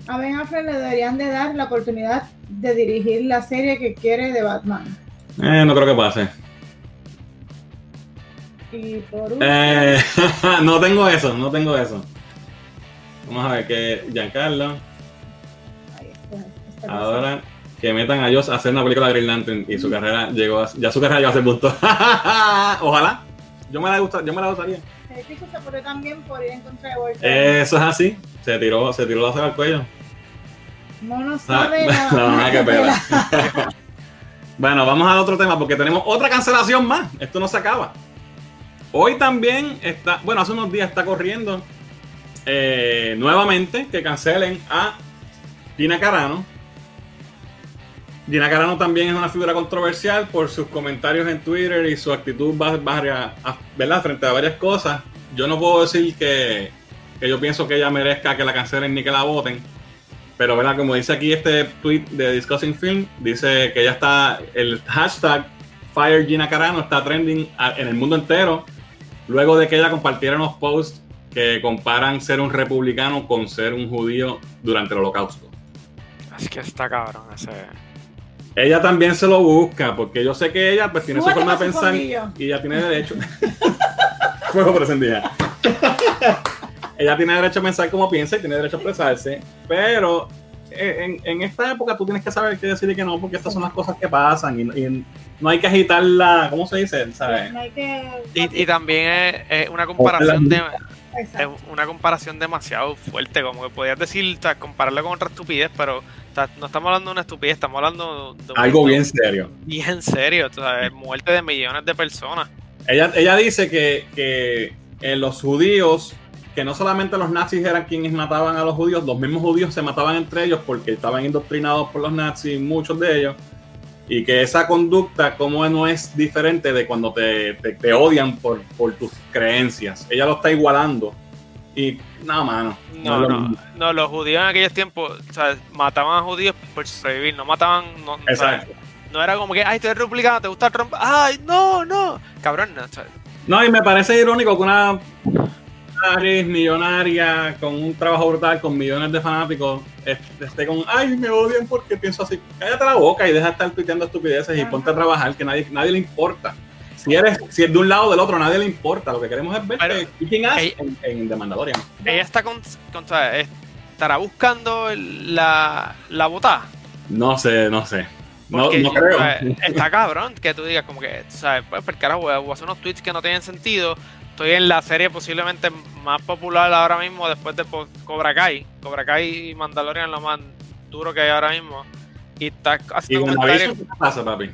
A Ben Affleck le deberían de dar la oportunidad de dirigir la serie que quiere de Batman. Eh, no creo que pase. Y por último, Eh, no tengo eso, no tengo eso. Vamos a ver que Giancarlo, ahora que metan a Joss a hacer una película de Green Lantern y su carrera llegó a, ya su carrera llegó a ese punto. Ojalá. Yo me la gusta, yo me la gustaría. Se pone también por ir en contra de Wolverine. Eso es así. Se tiró, se tiró la soga al cuello. Mono Ah, sabe la, la mamá que pela. bueno, vamos al otro tema porque tenemos otra cancelación más. Esto no se acaba. Hoy también está, bueno, hace unos días está corriendo eh, nuevamente que cancelen a Gina Carano. Gina Carano también es una figura controversial por sus comentarios en Twitter y su actitud va- varia- ¿verdad? frente a varias cosas. Yo no puedo decir que, que yo pienso que ella merezca que la cancelen ni que la voten. Pero, ¿verdad? Como dice aquí este tweet de Discussing Film, dice que ya está, el hashtag Fire Gina Carano está trending en el mundo entero, luego de que ella compartiera unos posts que comparan ser un republicano con ser un judío durante el holocausto. Así que está cabrón ese. Ella también se lo busca, porque yo sé que ella pues tiene su forma de pensar y ella tiene derecho. Fuego presentida. ella tiene derecho a pensar como piensa y tiene derecho a expresarse, pero en, en esta época tú tienes que saber qué decir y qué no, porque estas son las cosas que pasan y, y no hay que agitarla, ¿cómo se dice? ¿Sabes? No hay que. Y, y también es, es una comparación de. Es una comparación demasiado fuerte, como que podías decir, o sea, compararlo con otra estupidez, pero o sea, no estamos hablando de una estupidez, estamos hablando de un- Algo bien serio. bien serio, o sea, muerte de millones de personas. Ella, ella dice que, que eh, los judíos, que no solamente los nazis eran quienes mataban a los judíos, los mismos judíos se mataban entre ellos porque estaban indoctrinados por los nazis, muchos de ellos, y que esa conducta como no es diferente de cuando te, te- te odian por, por tus creencias. Ella lo está igualando. Y nada, mano. No, es lo no, mismo. no, los judíos en aquellos tiempos, o sea, mataban a judíos por sobrevivir, no mataban, no, Exacto. no era como que, ay, tú eres republicano, te gusta Trump, ay, no, no, cabrón, no, sea, No, y me parece irónico que una millonaria con un trabajo brutal, con millones de fanáticos, est- esté con, ay, me odian porque pienso así. Cállate la boca y deja de estar tuiteando estupideces y Ajá. ponte a trabajar, que nadie, nadie le importa. Si eres, si es de un lado o del otro, nadie le importa. Lo que queremos es ver Pero- que quién hace en, en The Mandalorian. ella está con, con- o sea, estará buscando la, la botada. No sé, no sé. No, Porque, no creo. está cabrón que tú digas como que, ¿sabes? Pues, por carajo, voy a hacer unos tweets que no tienen sentido. Estoy en la serie posiblemente más popular ahora mismo después de Cobra Kai. Cobra Kai y Mandalorian lo más duro que hay ahora mismo. Y está haciendo comentarios. ¿qué pasa, papi?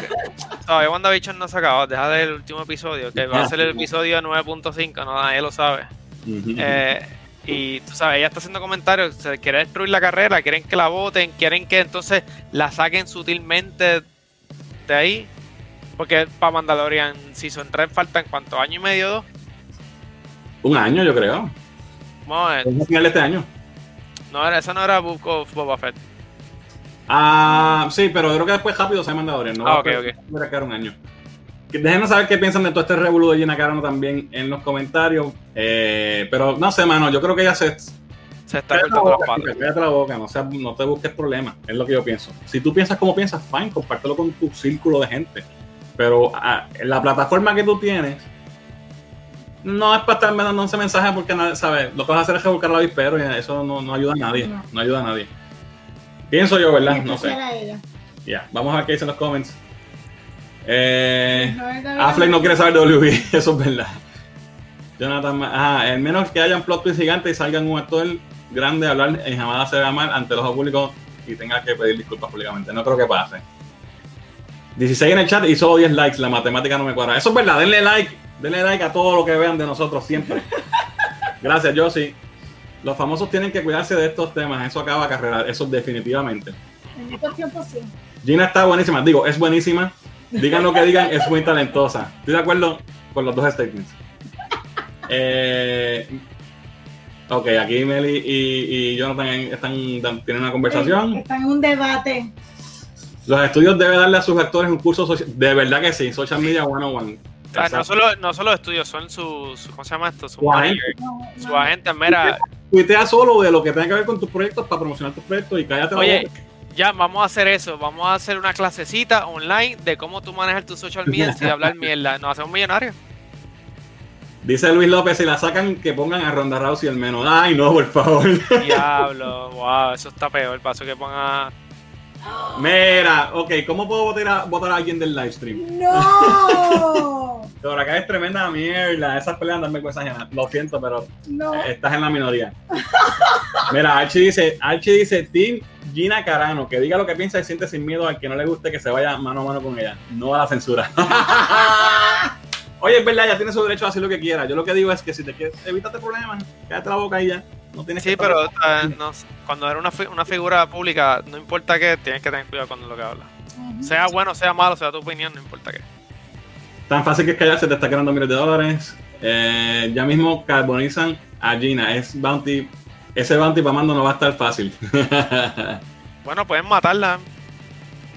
Todavía WandaVision no se acabado. Deja del último episodio, que va a ser el episodio 9.5, no nadie lo sabe. Eh, y tú sabes, ella está haciendo comentarios, se quiere destruir la carrera, quieren que la voten, quieren que entonces la saquen sutilmente de ahí. Porque para Mandalorian Season 3 faltan cuántos años y medio, dos. Un año, yo creo. A final de este año. No, era- eso no era Book of Boba Fett. Ah, sí, pero creo que después rápido se Mandalorian. No Ah, ok, ok. va a quedar un año. Déjenos saber qué piensan de todo este revolú de Gina Carano también en los comentarios. Eh, pero no sé, mano, yo creo que ella se, Se está cortando las patas. cállate la boca, no, sea- no te busques problemas, es lo que yo pienso. Si tú piensas como piensas, fine, compártelo con tu círculo de gente. Pero ah, la plataforma que tú tienes, no es para estar mandando ese mensaje porque, nadie- ¿sabes? Lo que vas a hacer es revolcar la avispero y eso no, no ayuda a nadie. No. No ayuda a nadie. Pienso yo, ¿verdad? No sé. Ya, vamos a ver qué dicen los comments. Eh, No, Affleck no quiere saber de WB, eso es verdad. Jonathan, ajá, el menos que hayan plot twist gigantes y salgan un actor grande a hablar en jamás se vea mal ante los ojos públicos y tenga que pedir disculpas públicamente. No creo que pase. 16 en el chat y solo 10 likes, la matemática no me cuadra. Eso es verdad, denle like, denle like a todo lo que vean de nosotros siempre. Gracias, Josie. Los famosos tienen que cuidarse de estos temas, eso acaba carrera, eso definitivamente. En estos tiempos sí. Gina está buenísima, digo, es buenísima. Digan lo que digan, es muy talentosa. Estoy de acuerdo con los dos statements. Eh, ok, aquí Meli y, y Jonathan están, tienen una conversación. Está en un debate. Los estudios deben darle a sus actores un curso social. De verdad que sí, Social Media 101. O sea, no solo, no solo estudios, son su, su- ¿cómo se llama esto? Su agente. Su agente, mira, Tuitea solo de lo que tenga que ver con tus proyectos para promocionar tus proyectos y cállate la oye, boca. ya vamos a hacer eso, vamos a hacer una clasecita online de cómo tú manejas tus social media sin hablar mierda, nos hacemos millonarios. Dice Luis López, si la sacan, que pongan a Ronda Rousey el menos. Ay, no, por favor. Diablo, wow, eso está peor, el paso que ponga... Mira, ok, ¿cómo puedo votar a, votar a alguien del live stream? ¡No! Pero acá es tremenda mierda. Esas peleas dan vergüenza ajena. Lo siento, pero No. estás en la minoría. Mira, Archie dice, Archie dice, Team Gina Carano, que diga lo que piensa y siente sin miedo al que no le guste que se vaya mano a mano con ella. No a la censura. Oye, es verdad, ella tiene su derecho a hacer lo que quiera. Yo lo que digo es que si te quieres, evítate problemas, cállate la boca y ya. No tienes Sí, que pero no cuando eres una, fi- una figura pública, no importa qué, tienes que tener cuidado con lo que hablas. Ujú. Sea bueno, sea malo, sea tu opinión, no importa qué. Tan fácil que es callarse, te está ganando miles de dólares. Eh, ya mismo carbonizan a Gina. Es bounty. Ese bounty para mando no va a estar fácil. Bueno, pueden matarla.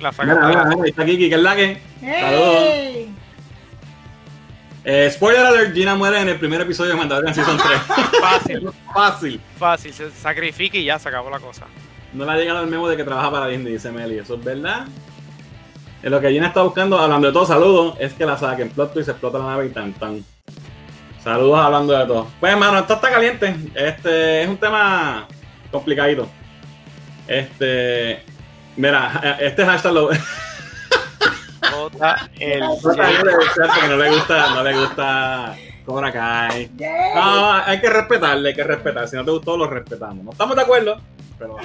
La sacan Mira, mira, mira, está Kiki, que es la que. ¡Ey! Eh, spoiler alert, Gina muere en el primer episodio de Mandalorian Season 3. Fácil, Fácil. fácil, se sacrifica y ya se acabó la cosa. No le ha llegado el memo de que trabaja para Disney, dice Meli. Eso es verdad. En lo que Gina está buscando, hablando de todo, saludos, es que la saquen. Plot twist, explota la nave y tan tan. Saludos hablando de todo. Pues hermano, esto está caliente. Este es un tema complicadito. Este. Mira, este hashtag lo. El No porque no le gusta, no le gusta Cobra Kai. No, hay que respetarle, hay que respetar. Si no te gustó, lo respetamos. No estamos de acuerdo, pero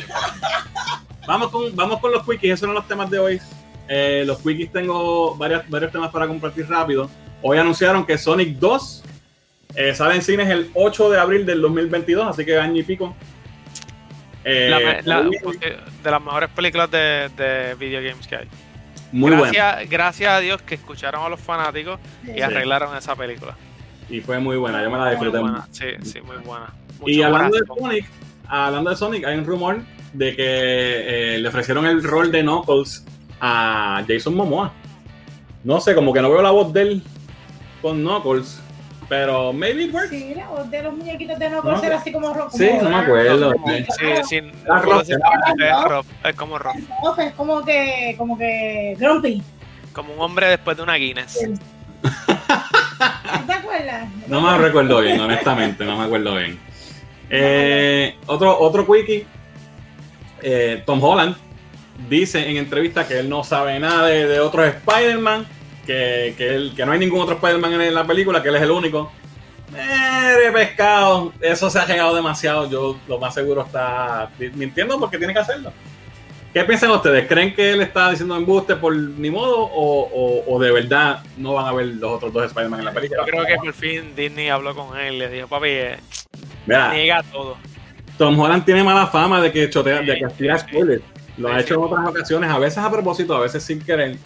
vamos con, vamos con los quickies. Esos son los temas de hoy. Eh, los quickies tengo varias, varios temas para compartir rápido. Hoy anunciaron que Sonic 2 eh, sale en cines el 8 de abril del 2022, así que año y pico. Eh, la la- de las mejores películas de, de video games que hay. Muy gracias, gracias a Dios que escucharon a los fanáticos y Sí. arreglaron esa película. Y fue muy buena, yo me la Muy disfruté mucho. buena, sí, sí, muy buena. Y hablando de. Sonic, hablando de Sonic, hay un rumor de que eh, le ofrecieron el rol de Knuckles a Jason Momoa. No sé, como que no veo la voz de él con Knuckles, pero maybe it works. Sí, la voz de los muñequitos de no No, conocer así como rock. Sí, no me acuerdo. Sí, sí, es como Rob, Es como que, como que grumpy. como un hombre después de una Guinness. ¿Te acuerdas? No me recuerdo bien, honestamente, no me acuerdo bien. Eh, otro, otro quickie, eh, Tom Holland dice en entrevista que él no sabe nada de, de otros Spider-Man, que, que, él- que no hay ningún otro Spider-Man en la película, que él es el único. Eh, de pescado, eso se ha llegado demasiado. Yo lo más seguro está mintiendo porque tiene que hacerlo. ¿Qué piensan ustedes? ¿Creen que él está diciendo embuste por ni modo o, o- o de verdad no van a ver los otros dos Spider-Man en la película? Yo creo que por fin Disney habló con él y le dijo, papi, eh, Mira, niega todo. Tom Holland tiene mala fama de que chotea, de que tira Sí, spoilers. Lo Sí, ha hecho sí. en otras ocasiones, a veces a propósito, a veces sin querer.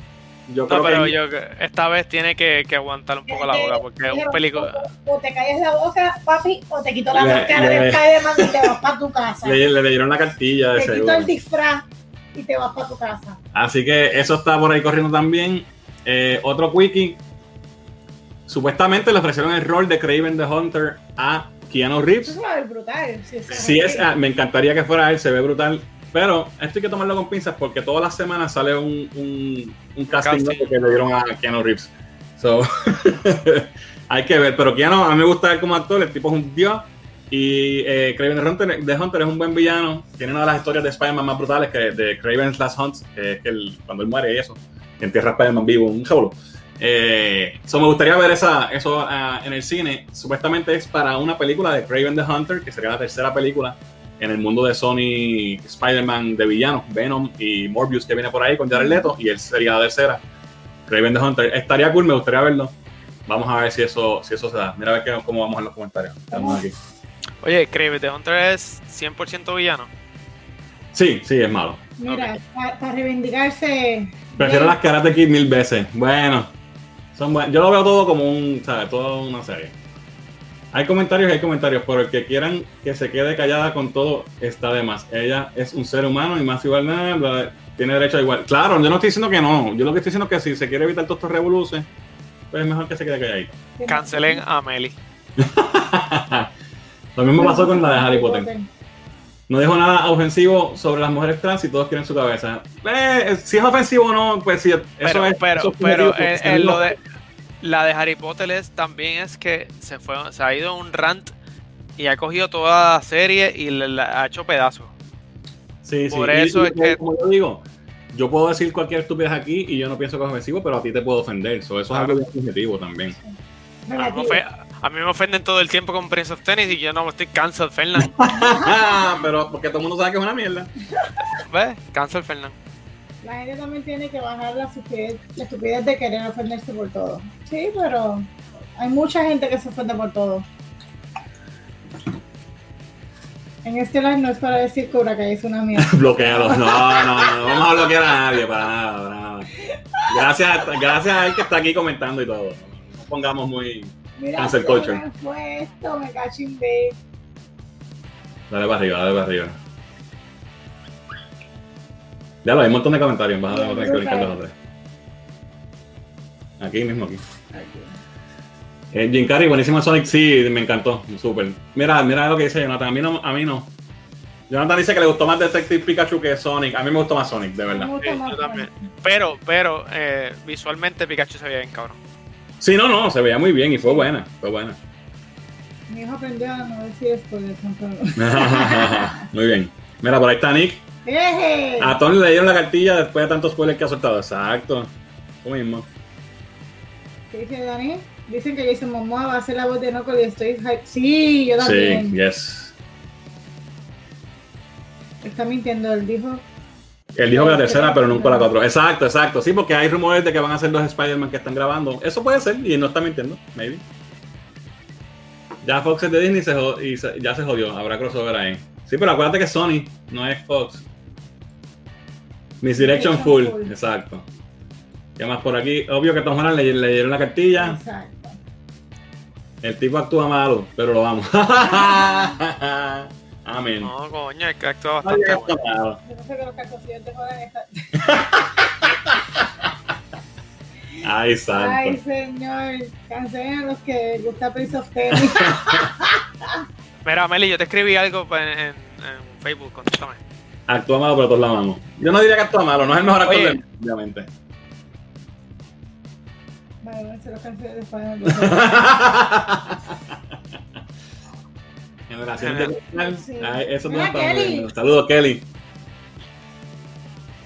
Yo No, creo pero que yo esta vez tiene que, que aguantar un poco la boca porque es un película. O te calles la boca, papi, o te quito la Le- máscara le- de Spider-Man y te vas para tu casa. le, le leyeron la cartilla de te quito seguro. el disfraz y te vas para tu casa. Así que eso está por ahí corriendo también. Eh, otro quickie. Supuestamente le ofrecieron el rol de Craven the Hunter a Keanu Eso Reeves. a ver brutal. Si, eso Si es, ah, me encantaría que fuera él, se ve brutal. Pero esto hay que tomarlo con pinzas porque todas las semanas sale un, un, un casting, que le dieron a Keanu Reeves. So, hay que ver. Pero Keanu, a mí me gusta él como actor, el tipo es un dios. Y eh, Craven the Hunter, the Hunter es un buen villano. Tiene una de las historias de Spider-Man más brutales que de Craven's Last Hunt, que es que el- cuando él muere y eso. Entierra a Spider-Man vivo, un solo. Eh, so me gustaría ver esa, eso ah, en el cine. Supuestamente es para una película de Craven the Hunter, que sería la tercera película en el mundo de Sony Spider-Man de villanos, Venom y Morbius que viene por ahí con Jared Leto, y él sería la tercera. Craven the Hunter. Estaría cool, me gustaría verlo. Vamos a ver si eso, si eso se da. Mira a ver qué- cómo vamos en los comentarios. Estamos aquí. Oye, Kraven the Hunter es 100% villano. Sí, sí, es malo. Mira, para reivindicarse. Prefiero las Karate Kid mil veces. Bueno, son buen- yo lo veo todo como un, ¿sabes? Todo una serie. Hay comentarios hay comentarios, pero el que quieran que se quede callada con todo está de más. Ella es un ser humano y más igual nada, bla, tiene derecho a igual. Claro, yo no estoy diciendo que no. Yo lo que estoy diciendo es que si se quiere evitar todos estos revoluces, pues es mejor que se quede calladito. Cancelen a Meli. Lo mismo pasó con la de Harry Potter. No dijo nada ofensivo sobre las mujeres trans y todos quieren su cabeza. Eh, si es ofensivo o no, pues sí, eso Pero, es. pero, eso es pero en, en si lo de la de Harry Potter es también es que se fue, se ha ido un rant y ha cogido toda la serie y le, la ha hecho pedazos. Sí, sí. Por y- eso y es que- Como yo digo, yo puedo decir cualquier estupidez aquí y yo no pienso que es ofensivo, pero a ti te puedo ofender. So, eso Claro. es algo bien subjetivo también. A mí, me ofenden todo el tiempo con Prince of Tennis y yo no estoy cancel Fernan. pero porque todo el mundo sabe que es una mierda. ¿Ves? Cancel Fernan. La gente también tiene que bajar la estupidez, la estupidez de querer ofenderse por todo. Sí, pero hay mucha gente que se ofende por todo. En este live no es para decir que Cobra Kai es una mierda. Bloquealo. No, no, no, no vamos a bloquear a nadie, para nada, para nada. Gracias, gracias a él que está aquí comentando y todo. No pongamos muy. Mira, Cancel culture. me fue esto, me cachimbé. Dale para arriba, dale para arriba. Ya lo hay un montón de comentarios. Vas a tener que brincar los otros. Aquí mismo, aquí. Eh, Jim Carrey, buenísimo Sonic, sí, me encantó, súper. Mira, mira lo que dice Jonathan, a mí no, a mí no. Jonathan dice que le gustó más Detective Pikachu que Sonic. A mí me gustó más Sonic, de Me verdad. gusta Sí, más yo también. Pero, pero, eh, visualmente Pikachu se veía bien cabrón. Sí, no, no, se veía muy bien y fue buena, fue buena. Mi hijo aprendió a no decir spoilers. no, muy bien. Mira, por ahí está Nick. A Tony le dieron la cartilla después de tantos spoilers que ha soltado. Exacto. Lo mismo. ¿Qué dice Dani? Dicen que Jason Momoa va a hacer la voz de Knuckles y estoy hype. Sí, yo Sí, también. yes. Está mintiendo, él dijo. Él dijo que la tercera, pero nunca la cuatro. Exacto, exacto. Sí, porque hay rumores de que van a ser dos Spider-Man que están grabando. Eso puede ser, y no está mintiendo, maybe. Ya Fox es de Disney se y se- ya se jodió. Habrá crossover ahí. Sí, pero acuérdate que es Sony, no es Fox. Misdirection full. full. Exacto. ¿Qué más por aquí? Obvio que Tom Holland le, le dieron la cartilla. Exacto. El tipo actúa malo, pero lo vamos. Amén. No, coño, es que actúa bastante bueno. malo. Yo no sé que los esta. Ay, santo. Ay, señor. Cancelen a los que gusta Prince of. Mira, Meli, yo te escribí algo en, en- en Facebook, contéstame. Actúa malo, pero todos la amamos. Yo no diría que actúa malo, no es el mejor actor Oye. del mundo, obviamente. Vale, a canciones de. Generación de cristal. Sí. Ay, eso no Mira, está Kelly. bueno. Saludos, Kelly.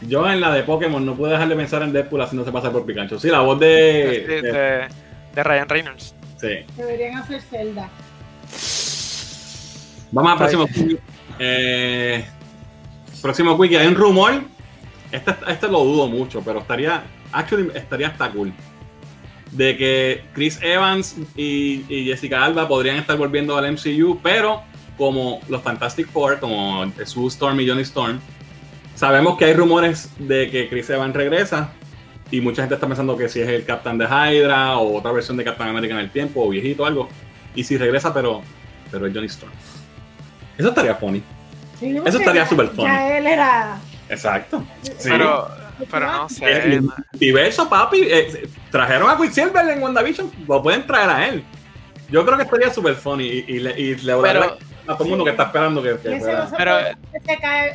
Yo en la de Pokémon no pude dejar de pensar en Deadpool haciéndose pasar por Pikachu. Sí, la voz de. de, de- de- de Ryan Reynolds. sí. Deberían hacer Zelda. Vamos al próximo. Eh, próximo quick. Hay un rumor. Este, este lo dudo mucho, pero estaría. Actually, estaría hasta cool. De que Chris Evans y, y Jessica Alba podrían estar volviendo al MCU, pero como los Fantastic Four, como Sue Storm y Johnny Storm, sabemos que hay rumores de que Chris Evans regresa Y mucha gente está pensando que si es el Captain de Hydra o otra versión de Captain America en el tiempo, o viejito o algo. Y si regresa, pero, pero es Johnny Storm. Eso estaría funny. Sí, Eso estaría súper funny. Ya él era. Exacto. Sí. Pero, pero no sé. Eh, Diverso, papi. Eh, trajeron a Quicksilver en WandaVision. Lo pueden traer a él. Yo creo que estaría súper funny y, y le, y le Pero- a todo el mundo que está esperando que, que ese, Pero- ese,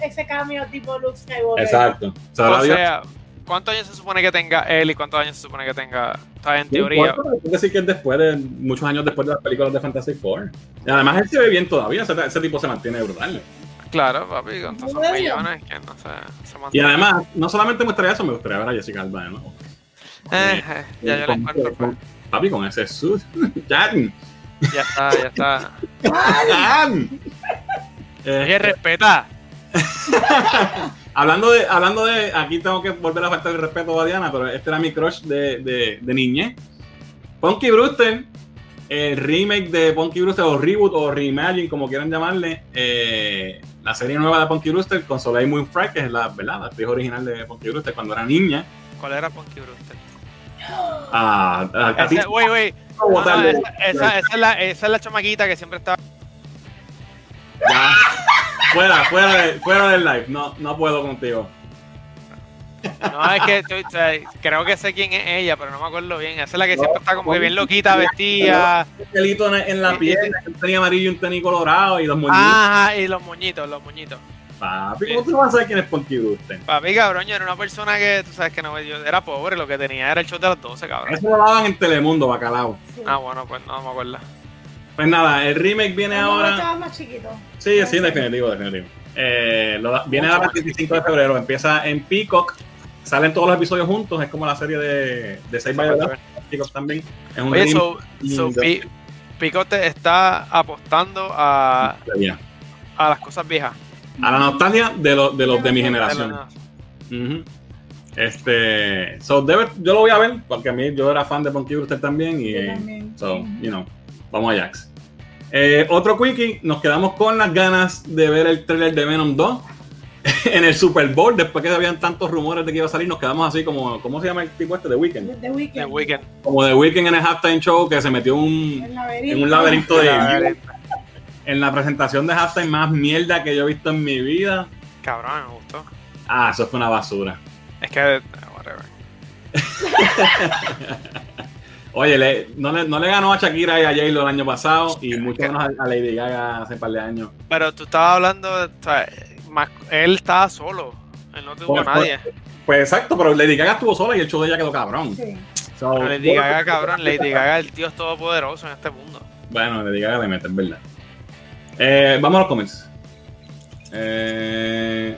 ese cambio tipo Luke Skywalker. Exacto. O sea, ¿cuántos años se supone que tenga él y cuántos años se supone que tenga? Sea, en teoría. que decir que es después de muchos años después de las películas de Fantasy Four. Y además él se ve bien todavía, ese, ese tipo se mantiene brutal. Claro, papi, con todos esos millones que no se, se Y además, no solamente me gustaría eso, me gustaría ver a Jessica Alba de nuevo. Eh, eh, ya yo la Con- encuentro. con- pues. Papi, con ese suit. Jan. Ya está, ya está. Jan. Eh, Oye, respeta. hablando de, hablando de, aquí tengo que volver a faltar el respeto a Diana, pero este era mi crush de, de, de niñez. Punky Brewster, el remake de Punky Brewster, o reboot, o reimagine, como quieran llamarle, eh, la serie nueva de Punky Brewster con Soleil Moon Frye, que es la, ¿verdad? la actriz original de Punky Brewster cuando era niña. ¿Cuál era Punky Brewster? A, a- a ti- Ese- Güey, güey. a No, no, botarle- esa, esa, esa es la, esa es la chamaquita que siempre estaba. Ya. fuera, fuera, de- fuera del live, no, no puedo contigo. No, es que estoy- o sea, creo que sé quién es ella, pero no me acuerdo bien. Esa es la que siempre está como que bien loquita, vestida. Un pelito en, en la piel, un tenis amarillo y un tenis colorado y los moñitos. Ajá, y los moñitos, los moñitos. Papi, ¿cómo tú vas a saber quién es Punky Brewster? Papi, cabrón, yo era una persona que, tú sabes que no, yo era pobre, lo que tenía era el show de las 12, cabrón. Eso lo daban en Telemundo, bacalao. Ah, bueno, pues no me acuerdo. Pues nada, el remake viene ahora. estabas más chiquito. Sí, sí, definitivo, definitivo. Eh, lo da- viene ahora el 25 de febrero, empieza en Peacock. Salen todos los episodios juntos, es como la serie de, de Save by the Bell, Peacock también. Es un Oye, remake so, so lindo. Pi- Picote está apostando a, a las cosas viejas. A la nostalgia de, los de los de mi generación. Este, so debe- yo lo voy a ver porque a mí yo era fan de Punky Brewster también y también. so, you know, vamos a Jax. Eh, otro quickie, nos quedamos con las ganas de ver el trailer de Venom 2 en el Super Bowl después que habían tantos rumores de que iba a salir, nos quedamos así como ¿cómo se llama el tipo este? The Weeknd. The Weeknd. The Weeknd. Como The Weeknd en el halftime show que se metió un, en un laberinto de en la presentación de halftime más mierda que yo he visto en mi vida. Cabrón, me gustó. Ah, eso fue una basura. Es que, eh, whatever. Oye, le- no, le, no le ganó a Shakira y a J-Lo el año pasado y mucho menos a, a Lady Gaga hace un par de años. Pero tú estabas hablando, de- más, él estaba solo. Él no tuvo a Pues, nadie. Pues exacto, pero Lady Gaga estuvo sola y el show de ella quedó cabrón. Sí. So, Pero Lady Gaga, cabrón, Lady Gaga, el tío es todopoderoso en este mundo. Bueno, Lady Gaga le mete, es verdad. Eh, vamos a los comments. Eh,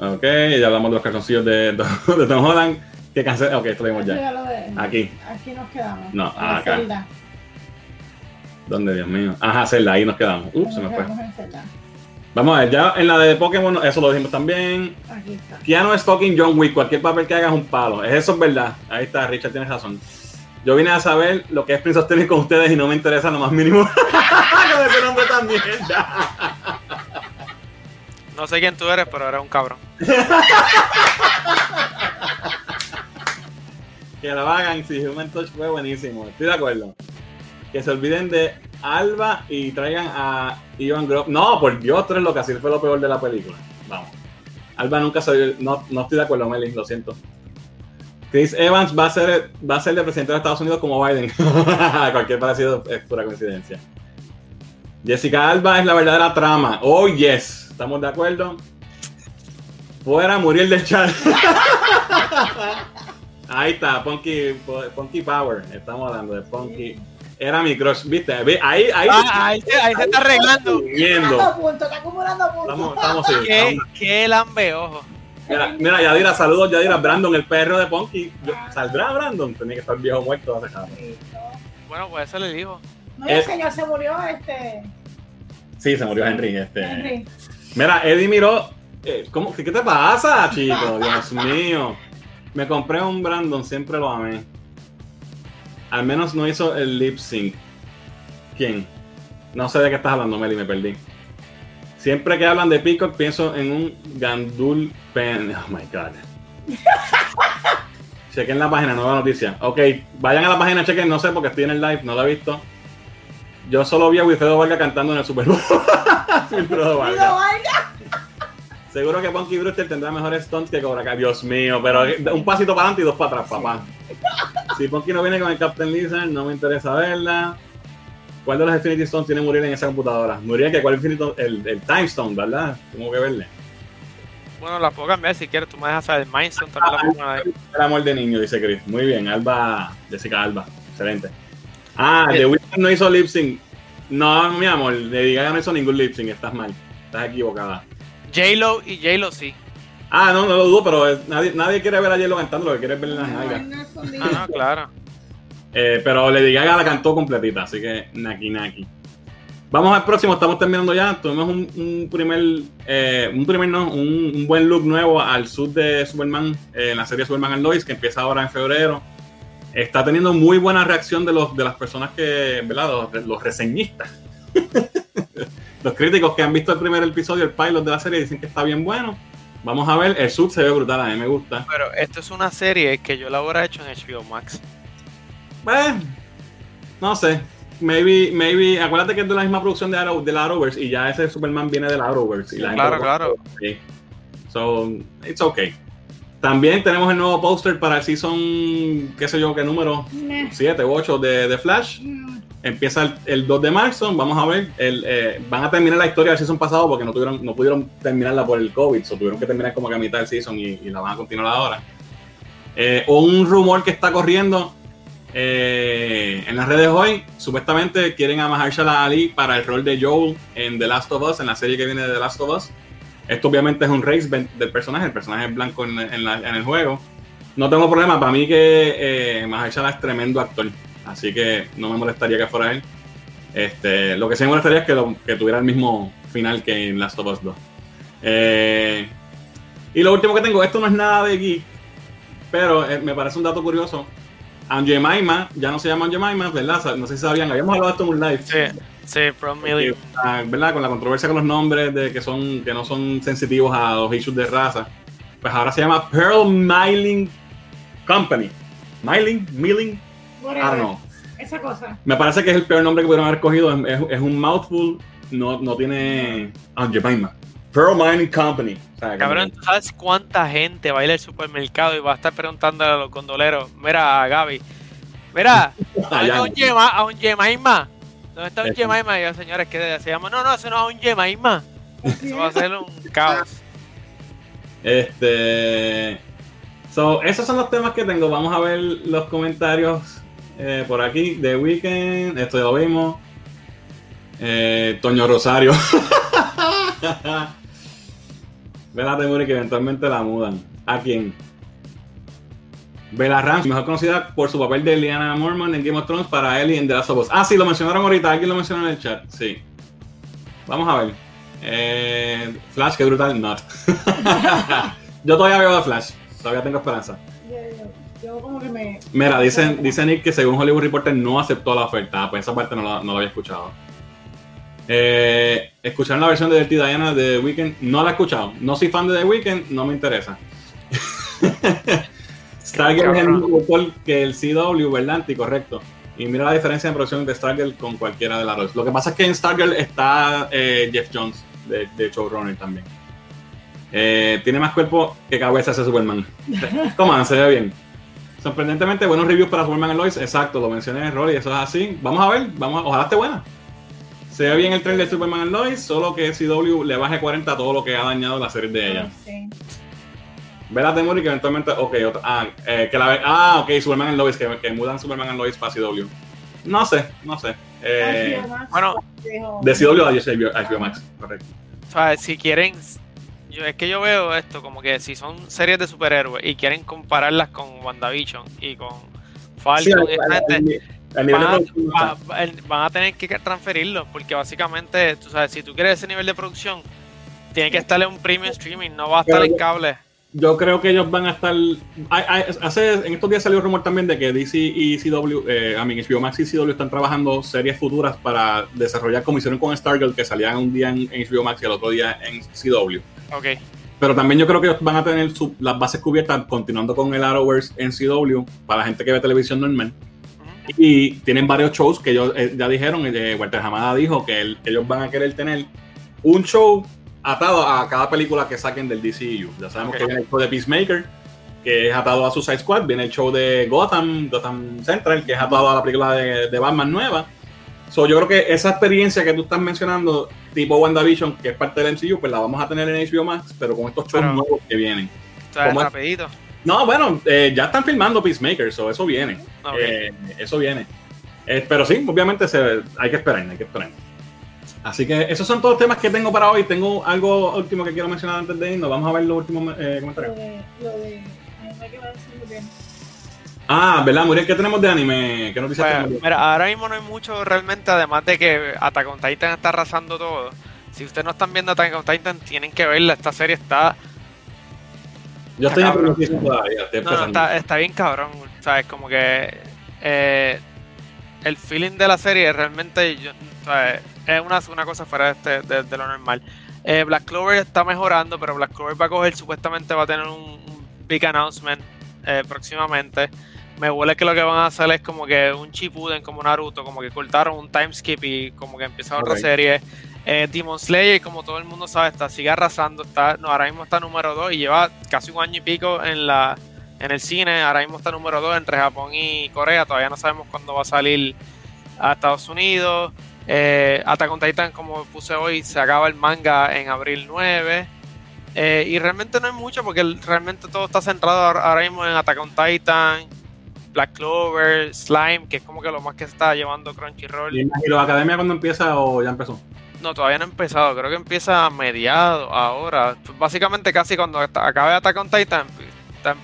ok, ya hablamos de los calzoncillos de, de Tom Holland. Que cancel ok, esto lo vimos ya. de- Aquí. Aquí nos quedamos. No, En acá. Zelda. ¿Dónde, Dios mío? Ajá, Zelda, ahí nos quedamos. Ups, se me fue. Vamos a ver, ya en la de Pokémon, eso lo dijimos también. Aquí está. Keanu es fucking John Wick, cualquier papel que haga es un palo. Es eso es verdad. Ahí está, Richard, tienes razón. Yo vine a saber lo que es Prince of Tennis con ustedes y no me interesa lo más mínimo. con ese nombre también. No sé quién tú eres, pero eres un cabrón. que lo hagan, si Human Touch fue buenísimo. Estoy de acuerdo. Que se olviden de Alba y traigan a Ivan Grove. No, por Dios, tres lo que así fue lo peor de la película. Vamos. Alba nunca se no, no estoy de acuerdo, Melly, lo siento. Chris Evans va a ser va a ser el presidente de Estados Unidos como Biden. Cualquier parecido es pura coincidencia. Jessica Alba es la verdadera trama. Oh, yes. ¿Estamos de acuerdo? Fuera Muriel del chat. Ahí está, Punky, Punky Power. Estamos hablando de Punky. Era mi crush, ¿viste? Ahí, ahí. Ah, ahí, se- ahí se está arreglando. Está acumulando puntos. Estamos, estamos, sí, Qué, estamos- qué lambeojo. Mira, mira, Yadira, saludos, Yadira. Brandon, el perro de Punky. Yo- ¿Saldrá Brandon? Tenía que estar viejo muerto hace rato. Bueno, pues eso le dijo. No, el señor se murió, este. Sí, se murió Henry. Este. Henry. Mira, Eddie miró. eh, ¿cómo, ¿Qué te pasa, chico? Dios mío. Me compré un Brandon, siempre lo amé. Al menos no hizo el lip sync. ¿Quién? No sé de qué estás hablando, Meli, me perdí. Siempre que hablan de Peacock pienso en un Gandul Pen. Oh my god. chequen la página, nueva noticia. Ok, vayan a la página, chequen, no sé porque estoy en el live, no lo he visto. Yo solo vi a Wilfredo Vargas cantando en el Super Bowl. Wilfredo Vargas. Seguro que Punky Brewster tendrá mejores stunts que Cobra Kai. Dios mío, pero un pasito para adelante y dos para atrás, papá. Si Punky no viene con el Captain Lizard, no me interesa verla. ¿Cuál de los Infinity Stones tiene Muriel en esa computadora? Muriel, que cuál es el, el Time Stone, ¿verdad? Tengo que verle. Bueno, la puedo cambiar si quieres. Tú me dejas saber. Mindstone también la cambiar. El amor de niño, dice Chris. Muy bien, Alba, Jessica Alba. Excelente. Ah, The Weeknd no hizo lip sync. No, mi amor, le diga no hizo ningún lip sync. Estás mal. Estás equivocada. J-Lo y J-Lo sí. Ah, no, no lo dudo, pero nadie, nadie quiere ver a J-Lo cantando, lo que quiere es ver las nalgas. Ah, no, claro. Eh, pero Lady Gaga la cantó completita, así que naki naki. Vamos al próximo, estamos terminando ya. Tuvimos un, primer, eh, un primer no, un, buen look nuevo al sur de Superman, eh, en la serie Superman and Lois, que empieza ahora en febrero. Está teniendo muy buena reacción de los de las personas que, ¿verdad? Los, reseñistas. los críticos que han visto el primer episodio, el pilot de la serie, dicen que está bien bueno. Vamos a ver, el sub se ve brutal, a mí me gusta. Pero esto es una serie que yo la hubiera hecho en HBO Max. Bueno, no sé. Maybe, maybe, acuérdate que es de la misma producción de, Arrow, de la Arrowverse y ya ese Superman viene de la Arrowverse. Y claro, claro. Sí. So, it's okay. También tenemos el nuevo póster para el season, qué sé yo, qué número, 7 u 8 de, de, Flash. Empieza el, 2 de marzo, vamos a ver, el, eh, van a terminar la historia del season pasado porque no, tuvieron, no pudieron terminarla por el COVID, o tuvieron que terminar como que a mitad del season y, la van a continuar ahora. Eh, un rumor que está corriendo eh, en las redes hoy, supuestamente quieren a Mahershala Ali para el rol de Joel en The Last of Us, en la serie que viene de The Last of Us. Esto obviamente es un race del personaje, el personaje es blanco en, el juego. No tengo problema, para mí que eh, Mahershala es tremendo actor, así que no me molestaría que fuera él. Este, lo que sí me molestaría es que, que tuviera el mismo final que en Last of Us 2. Eh, y lo último que tengo, esto no es nada de geek, pero eh, me parece un dato curioso. Maima, ya no se llama Maima, ¿verdad? No sé si sabían, habíamos hablado de esto en un live. Sí, sí. Ah, ¿Verdad? Con la controversia con los nombres de que son que no son sensitivos a los issues de raza. Pues ahora se llama Pearl Miling Company. Miling, Milling, I don't know. Esa cosa. Me parece que es el peor nombre que pudieron haber cogido. Es, un mouthful, no, no tiene Maima. Pearl Mining Company. Cabrón, ¿tú sabes cuánta gente va a ir al supermercado y va a estar preguntando a los gondoleros? Mira, Gaby, mira, ¿dónde está un Yema, a un Yemaima? ¿Dónde está un Yemaima? Y yo, señores, ¿qué se llama? No, no, eso no es un Yemaima. Eso va a ser un caos. Este. So, esos son los temas que tengo. Vamos a ver los comentarios eh, por aquí. The Weekend, esto ya lo vimos. Eh, Toño Rosario. Bella Temuri que eventualmente la mudan. ¿A quién? Bella Ramsey, mejor conocida por su papel de Liana Mormon en Game of Thrones para Ellie en The Last of Us. Ah, sí, lo mencionaron ahorita, alguien lo mencionó en el chat. Sí. Vamos a ver. Eh, Flash, qué brutal, not. Yo todavía veo a Flash, todavía tengo esperanza. Yo como que me... Mira, dicen, dice Nick que según Hollywood Reporter no aceptó la oferta. Ah, pues esa parte no la, no la había escuchado. Eh, ¿Escucharon la versión de Dirty Diana de The Weeknd? No la he escuchado. No soy fan de The Weeknd, no me interesa. Stargirl es el mismo que el CW, ¿verdad? correcto. Y mira la diferencia en producción de Stargirl con cualquiera de las dos. Lo que pasa es que en Stargirl está eh, Jeff Jones, de, de showrunner también. Eh, tiene más cuerpo que cabeza ese Superman. Toma, se ve bien. Sorprendentemente, buenos reviews para Superman and Lois. Exacto, lo mencioné en el rol y eso es así. Vamos a ver, vamos ojalá esté buena. Se ve bien el tren de Superman and Lois, solo que CW le baje 40 a todo lo que ha dañado la serie de ella. Sí. Ve la Temuri que eventualmente. Ok, otra, ah, eh, que la Ah, ok, Superman and Lois, que, que mudan Superman and Lois para CW. No sé, no sé. Eh, bueno, de CW a HBO Max, correcto. O sea, si quieren. Yo, es que yo veo esto como que si son series de superhéroes y quieren compararlas con WandaVision y con Falcon y gente, van, a, tener que transferirlo, porque básicamente, tú sabes, si tú quieres ese nivel de producción, tiene que estarle un premium streaming, no va a estar en cable. Yo creo que ellos van a estar. hace, en estos días salió rumor también de que DC y CW, eh, I mean, HBO Max y CW están trabajando series futuras para desarrollar como hicieron con Stargirl, que salían un día en, HBO Max y el otro día en CW. Ok. Pero también yo creo que ellos van a tener las bases cubiertas continuando con el Arrowverse CW para la gente que ve televisión normal. Y tienen varios shows que ellos eh, ya dijeron, eh, Walter Hamada dijo que, ellos van a querer tener un show atado a cada película que saquen del DCU. Ya sabemos que viene el show de Peacemaker, que es atado a Suicide Squad, viene el show de Gotham, Gotham Central, que es atado a la película de, de Batman nueva. So, yo creo que esa experiencia que tú estás mencionando, tipo WandaVision, que es parte del MCU, pues la vamos a tener en HBO Max, pero con estos shows nuevos que vienen. rapidito. No, bueno, eh, ya están filmando Peacemaker, so eso viene. Eh, eso viene. Eh, pero sí, obviamente se, hay que esperar, hay que esperar. Así que esos son todos los temas que tengo para hoy. Tengo algo último que quiero mencionar antes de irnos. Vamos a ver los últimos comentarios. Lo de, lo de, Ah, ¿verdad, Muriel? ¿Qué tenemos de anime? ¿Qué noticias pues, Mira, ahora mismo no hay mucho realmente, además de que Attack on Titan está arrasando todo. Si ustedes no están viendo Attack on Titan, tienen que verla. Esta serie está. Yo estoy en todavía. no, está, está, bien cabrón. ¿Sabes? Como que. Eh, el feeling de la serie realmente. ¿sabes? Es una, una cosa fuera de, este, de, lo normal. Eh, Black Clover está mejorando, pero Black Clover va a coger, supuestamente va a tener un, un big announcement eh, próximamente me huele que lo que van a hacer es como que un chipuden como Naruto, como que cortaron un time skip y como que empezaron otra serie. Eh, Demon Slayer, como todo el mundo sabe, está sigue arrasando, está, no, ahora mismo está número 2 y lleva casi un año y pico en la en el cine, ahora mismo está número 2 entre Japón y Corea, todavía no sabemos cuándo va a salir a Estados Unidos. Eh, Attack on Titan, como puse hoy, se acaba el manga en abril 9. Eh, y realmente no hay mucho porque realmente todo está centrado ahora mismo en Attack on Titan, Black Clover, Slime, que es como que lo más que se está llevando Crunchyroll. ¿Y la academia cuando empieza o ya empezó? No, todavía no ha empezado, creo que empieza a mediados ahora. Básicamente casi cuando acabe Attack on Titan,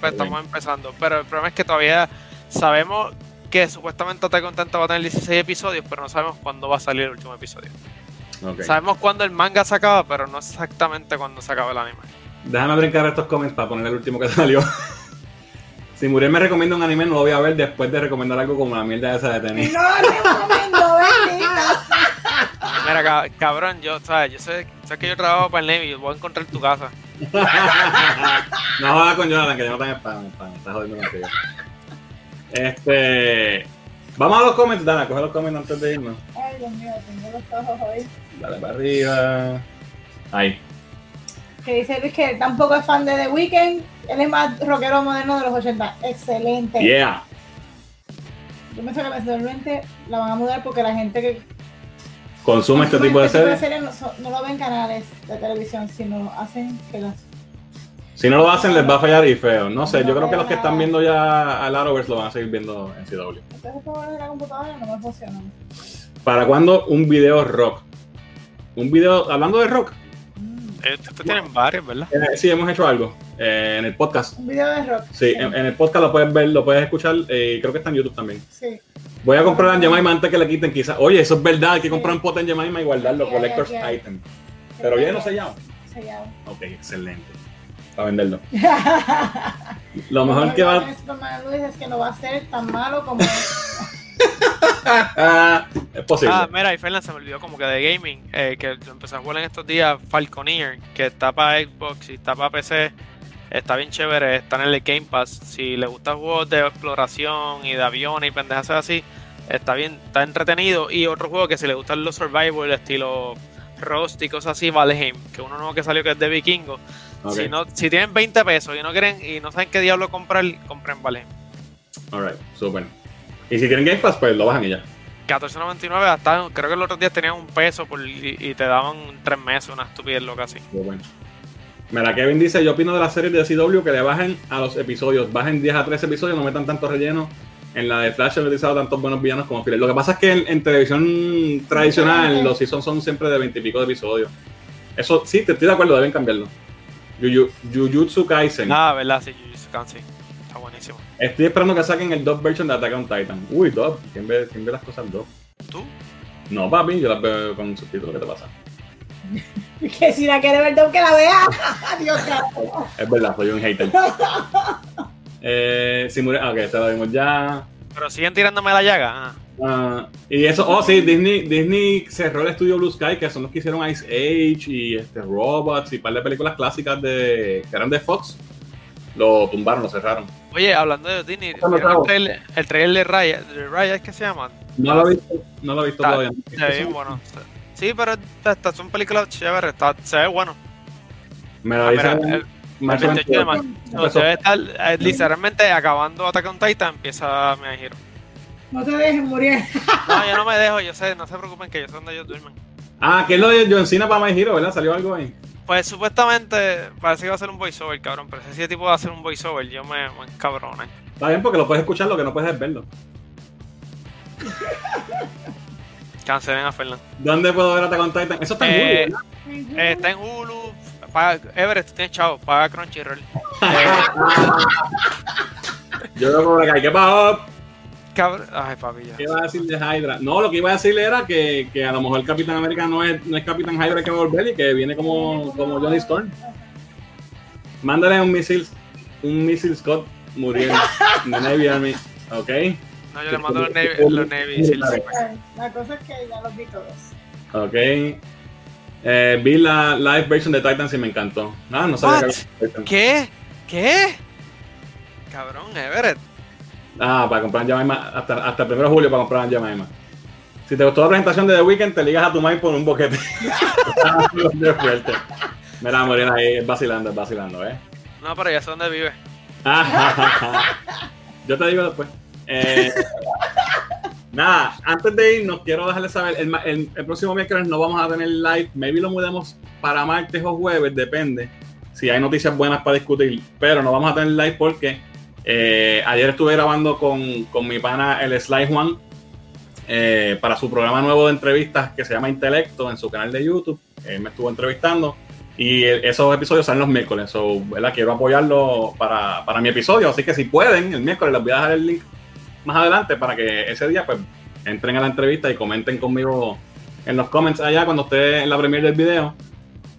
estamos empezando. Pero el problema es que todavía sabemos que supuestamente Attack on Titan va a tener 16 episodios, pero no sabemos cuándo va a salir el último episodio. Sabemos cuándo el manga se acaba, pero no exactamente cuándo se acaba el anime. Déjame brincar estos comments para poner el último que salió. Si Muriel me recomienda un anime, no lo voy a ver después de recomendar algo como la mierda esa de tenis. No lo recomiendo, Mira, cabrón, yo, ¿sabes? Yo sé, sé que yo trabajo para el Navy voy a encontrar tu casa. no jodas con Jonathan, que yo no tengo spam, spam. Estás jodiendo contigo. Este. Vamos a los comments, Dana, coge los comments antes de irnos. Ay, Dios mío, tengo los ojos hoy. Dale para arriba. Ahí. Que dice Luis que tampoco es fan de The Weeknd. Él es más rockero moderno de los 80. Excelente. Yeah. Yo me sé que eventualmente la van a mudar porque la gente que consume este tipo de este series no, lo ven canales de televisión, sino hacen que las si no lo hacen, les va a fallar y feo. No sé, yo creo que los que están viendo ya al Arrowverse lo van a seguir viendo en CW. Entonces, la computadora no me funciona. ¿Para cuándo un video rock? Un video, hablando de rock, ustedes tienen varios, ¿verdad? Eh, sí, hemos hecho algo eh, en el podcast. Un video de rock. Sí, En, el podcast lo puedes ver, lo puedes escuchar. y creo que está en YouTube también. Sí. Voy a comprar en Jemima antes que le quiten quizás. Oye, eso es verdad, hay que comprar un pot en Jemima y guardarlo, Collector's Item. Pero ya no sellado. Sellado. Ok, excelente. Para venderlo. lo mejor que va. Luis es que no va a ser tan malo como. es posible. Ah, mira, y Fernan se me olvidó como que de gaming, eh, que empezó a jugar en estos días Falconeer, que está para Xbox y está para PC. Está bien chévere, está en el Game Pass. Si le gustan juegos de exploración y de aviones y pendejas así, está bien, está entretenido. Y otro juego que si le gustan los survival, estilo Rust y cosas así, Valheim, que uno nuevo que salió que es de Vikingo. Si, no, si tienen 20 pesos y no quieren y no saben qué diablo comprar, compren Valheim. Alright, super. Y si tienen Game Pass, pues lo bajan y ya. 14.99 hasta creo que los otros días tenían un peso y, te daban tres meses, una estupidez loca así. Muy bueno. Mira, Kevin dice, yo opino de la serie de CW que le bajen a los episodios, bajen 10 a 13 episodios, no metan tanto relleno. En la de Flash he utilizado tantos buenos villanos como Fidel. Lo que pasa es que en, televisión tradicional los seasons son siempre de 20 y pico de episodios. Eso sí, te estoy de acuerdo, deben cambiarlo. Jujutsu Kaisen. Ah, verdad, sí, Jujutsu Kaisen. Estoy esperando que saquen el dub version de Attack on Titan. Uy, dub. ¿Quién ve, quién ve las cosas dub? ¿Tú? No, papi, yo las veo con subtítulos. ¿Qué te pasa? que si la quiere ver dub, que la vea. Dios Es verdad, soy un hater. eh, si muere... Ok, te lo vimos ya. Pero siguen tirándome la llaga. Ah. Ah, y eso, oh sí, Disney, Disney cerró el estudio Blue Sky, que son los que hicieron Ice Age y este, Robots y un par de películas clásicas de, que eran de Fox. Lo tumbaron, lo cerraron. Oye, hablando de Disney, el trailer, el trailer de Raya, de Raya es que se llama. No lo he visto, no lo he visto todavía. Sí, bueno. Sí, pero estas son películas chéveres, está, se ve bueno. Me lo ah, dice. El, debe estar eh, literalmente acabando Attack on Titan, empieza mi giro. No te dejen morir. no, yo no me dejo, yo sé, no se preocupen que yo sé donde ellos duermen. Ah, que es lo de John Cena para My Hero, ¿verdad? ¿Salió algo ahí? Pues supuestamente parece que va a ser un voiceover, cabrón. Pero si ese tipo va a hacer un voiceover, yo me, me encabroné. Está bien porque lo puedes escuchar, lo que no puedes verlo. Cancelen a Fernando. ¿Dónde puedo ver Attack Titan? Eso está en Hulu, eh, ¿verdad? Eh, está en Hulu. Paga, Everett, tienes chavo, paga Crunchyroll. Yo lo por acá, ¿qué pasó? Cabrón. Ay, papi, ¿Qué iba a decir de Hydra? No, lo que iba a decirle era que, que a lo mejor el Capitán América no es, no es Capitán Hydra que va a volver y que viene como, como Johnny Storm. Mándale un misil, un misil Scott muriendo de Navy Army, ¿ok? No, yo le mando los Navy, los Navy La cosa es que ya los vi todos. Ok. Eh, vi la live version de Titans y me encantó. Ah, no sabía que ¿Qué? ¿Qué? Cabrón, Everett. Ah, para comprar en Jamaima, hasta, hasta el 1 de julio para comprar en Jamaima. Si te gustó la presentación de The Weeknd, te ligas a tu mind por un boquete. fuerte. Mira, morir ahí, es vacilando, es vacilando, ¿eh? No, pero ya sé dónde vive. Yo te digo después. Eh, nada, antes de ir, nos quiero dejarles saber, el, próximo miércoles no vamos a tener live, maybe lo mudemos para martes o jueves, depende, si hay noticias buenas para discutir, pero no vamos a tener live porque eh, ayer estuve grabando con, con, mi pana el Sly Juan eh, para su programa nuevo de entrevistas que se llama Intelecto en su canal de YouTube, él me estuvo entrevistando. Y esos episodios salen los miércoles, so, quiero apoyarlo para, para mi episodio, así que si pueden, el miércoles les voy a dejar el link más adelante para que ese día pues entren a la entrevista y comenten conmigo en los comments allá cuando esté en la premiere del video.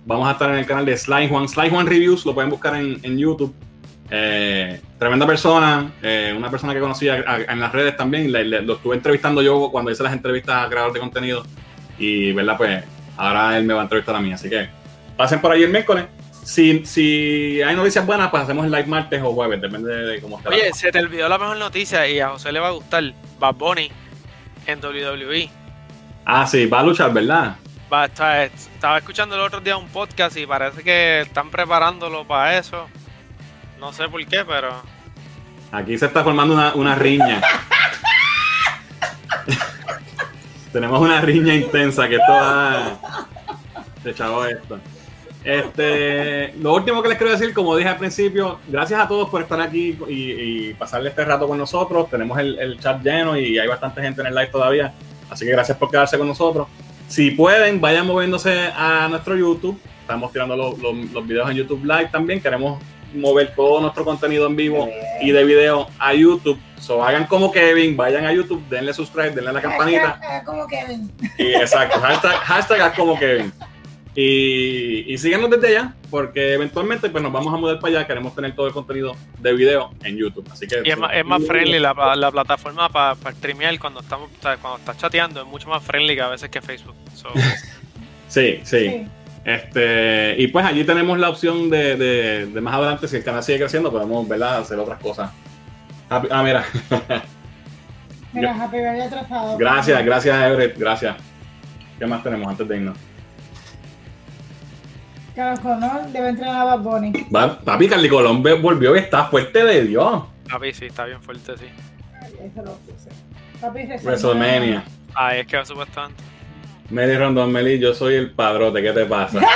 Vamos a estar en el canal de Sly Juan. Sly Juan Reviews, lo pueden buscar en, en YouTube. Eh, tremenda persona, eh, una persona que conocía en las redes también. lo estuve entrevistando yo cuando hice las entrevistas a creador de contenido. Y, ¿verdad? Pues ahora él me va a entrevistar a mí. Así que pasen por ahí el miércoles si, si hay noticias buenas, pues hacemos el live martes o jueves, depende de, cómo esté. Oye, se te olvidó la mejor noticia y a José le va a gustar. Bad Bunny en WWE. Ah, sí, va a luchar, ¿verdad? Va, estaba escuchando el otro día un podcast y parece que están preparándolo para eso. No sé por qué, pero. Aquí se está formando una, riña. Tenemos una riña intensa que esto va. Se echado esto. Este, lo último que les quiero decir, como dije al principio, gracias a todos por estar aquí y, pasarle este rato con nosotros. Tenemos el, chat lleno y hay bastante gente en el live todavía. Así que gracias por quedarse con nosotros. Si pueden, vayan moviéndose a nuestro YouTube. Estamos tirando los, videos en YouTube Live también. Queremos mover todo nuestro contenido en vivo y de video a YouTube. So, hagan como Kevin, vayan a YouTube, denle subscribe, denle a la campanita. como Kevin. Y, exacto, hashtag, hashtag como Kevin. Y, y síganos desde allá, porque eventualmente pues, nos vamos a mudar para allá. Queremos tener todo el contenido de video en YouTube. Así que, y es, más, es más friendly la, la plataforma para, para streamear cuando estamos cuando estás chateando. Es mucho más friendly que a veces que Facebook. sí, sí, Este, y pues allí tenemos la opción de, de, más adelante, si el canal sigue creciendo, podemos ¿verdad? hacer otras cosas. ah, mira. mira, Happy atrasado. Gracias, gracias, Everett. Gracias. ¿Qué más tenemos antes de irnos? Carlos Colón debe entrenar a Bad Bunny. papi, Carly Colón volvió y está fuerte de Dios. Papi, sí, está bien fuerte, sí. Ay, eso lo puse. Papi, WrestleMania. Ay, es que va supuestamente. Meli Rondón, Meli, yo soy el padrote, ¿qué te pasa?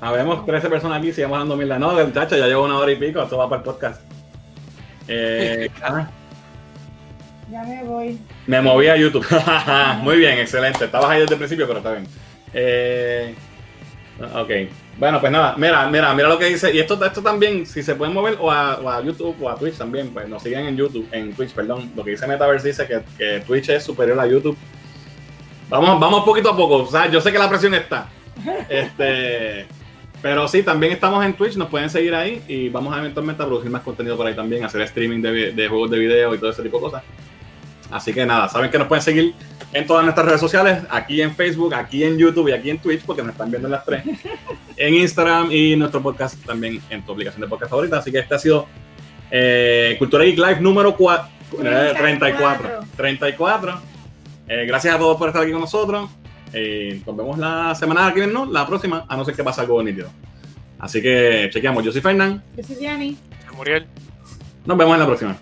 Habemos 13 personas aquí, sigamos dando mil. No, muchacho, ya llevo una hora y pico, esto va para el podcast. Eh, ah. Ya me voy. Me moví a YouTube. Muy bien, excelente. Estabas ahí desde el principio, pero está bien. Eh, ok. Bueno, pues nada, mira, mira, mira lo que dice. Y esto, esto también, si se pueden mover o a, YouTube o a Twitch también, pues nos siguen en YouTube, en Twitch, perdón. Lo que dice Metaverse dice que, que Twitch es superior a YouTube. Vamos, vamos poquito a poco. O sea, yo sé que la presión está. Este. Pero sí, también estamos en Twitch, nos pueden seguir ahí y vamos a eventualmente a producir más contenido por ahí también, hacer streaming de, de juegos de video y todo ese tipo de cosas. Así que nada, saben que nos pueden seguir en todas nuestras redes sociales, aquí en Facebook, aquí en YouTube y aquí en Twitch, porque nos están viendo en las tres, en Instagram y nuestro podcast también en tu aplicación de podcast favorita. Así que este ha sido eh, Cultura Geek Live número 4, 34. 34. gracias a todos por estar aquí con nosotros. Eh, nos vemos la semana que viene, ¿no? La próxima, a no ser que pase algo nítido. Así que chequeamos. Yo soy Fernán. Yo soy Gianni. Muriel. Nos vemos en la próxima.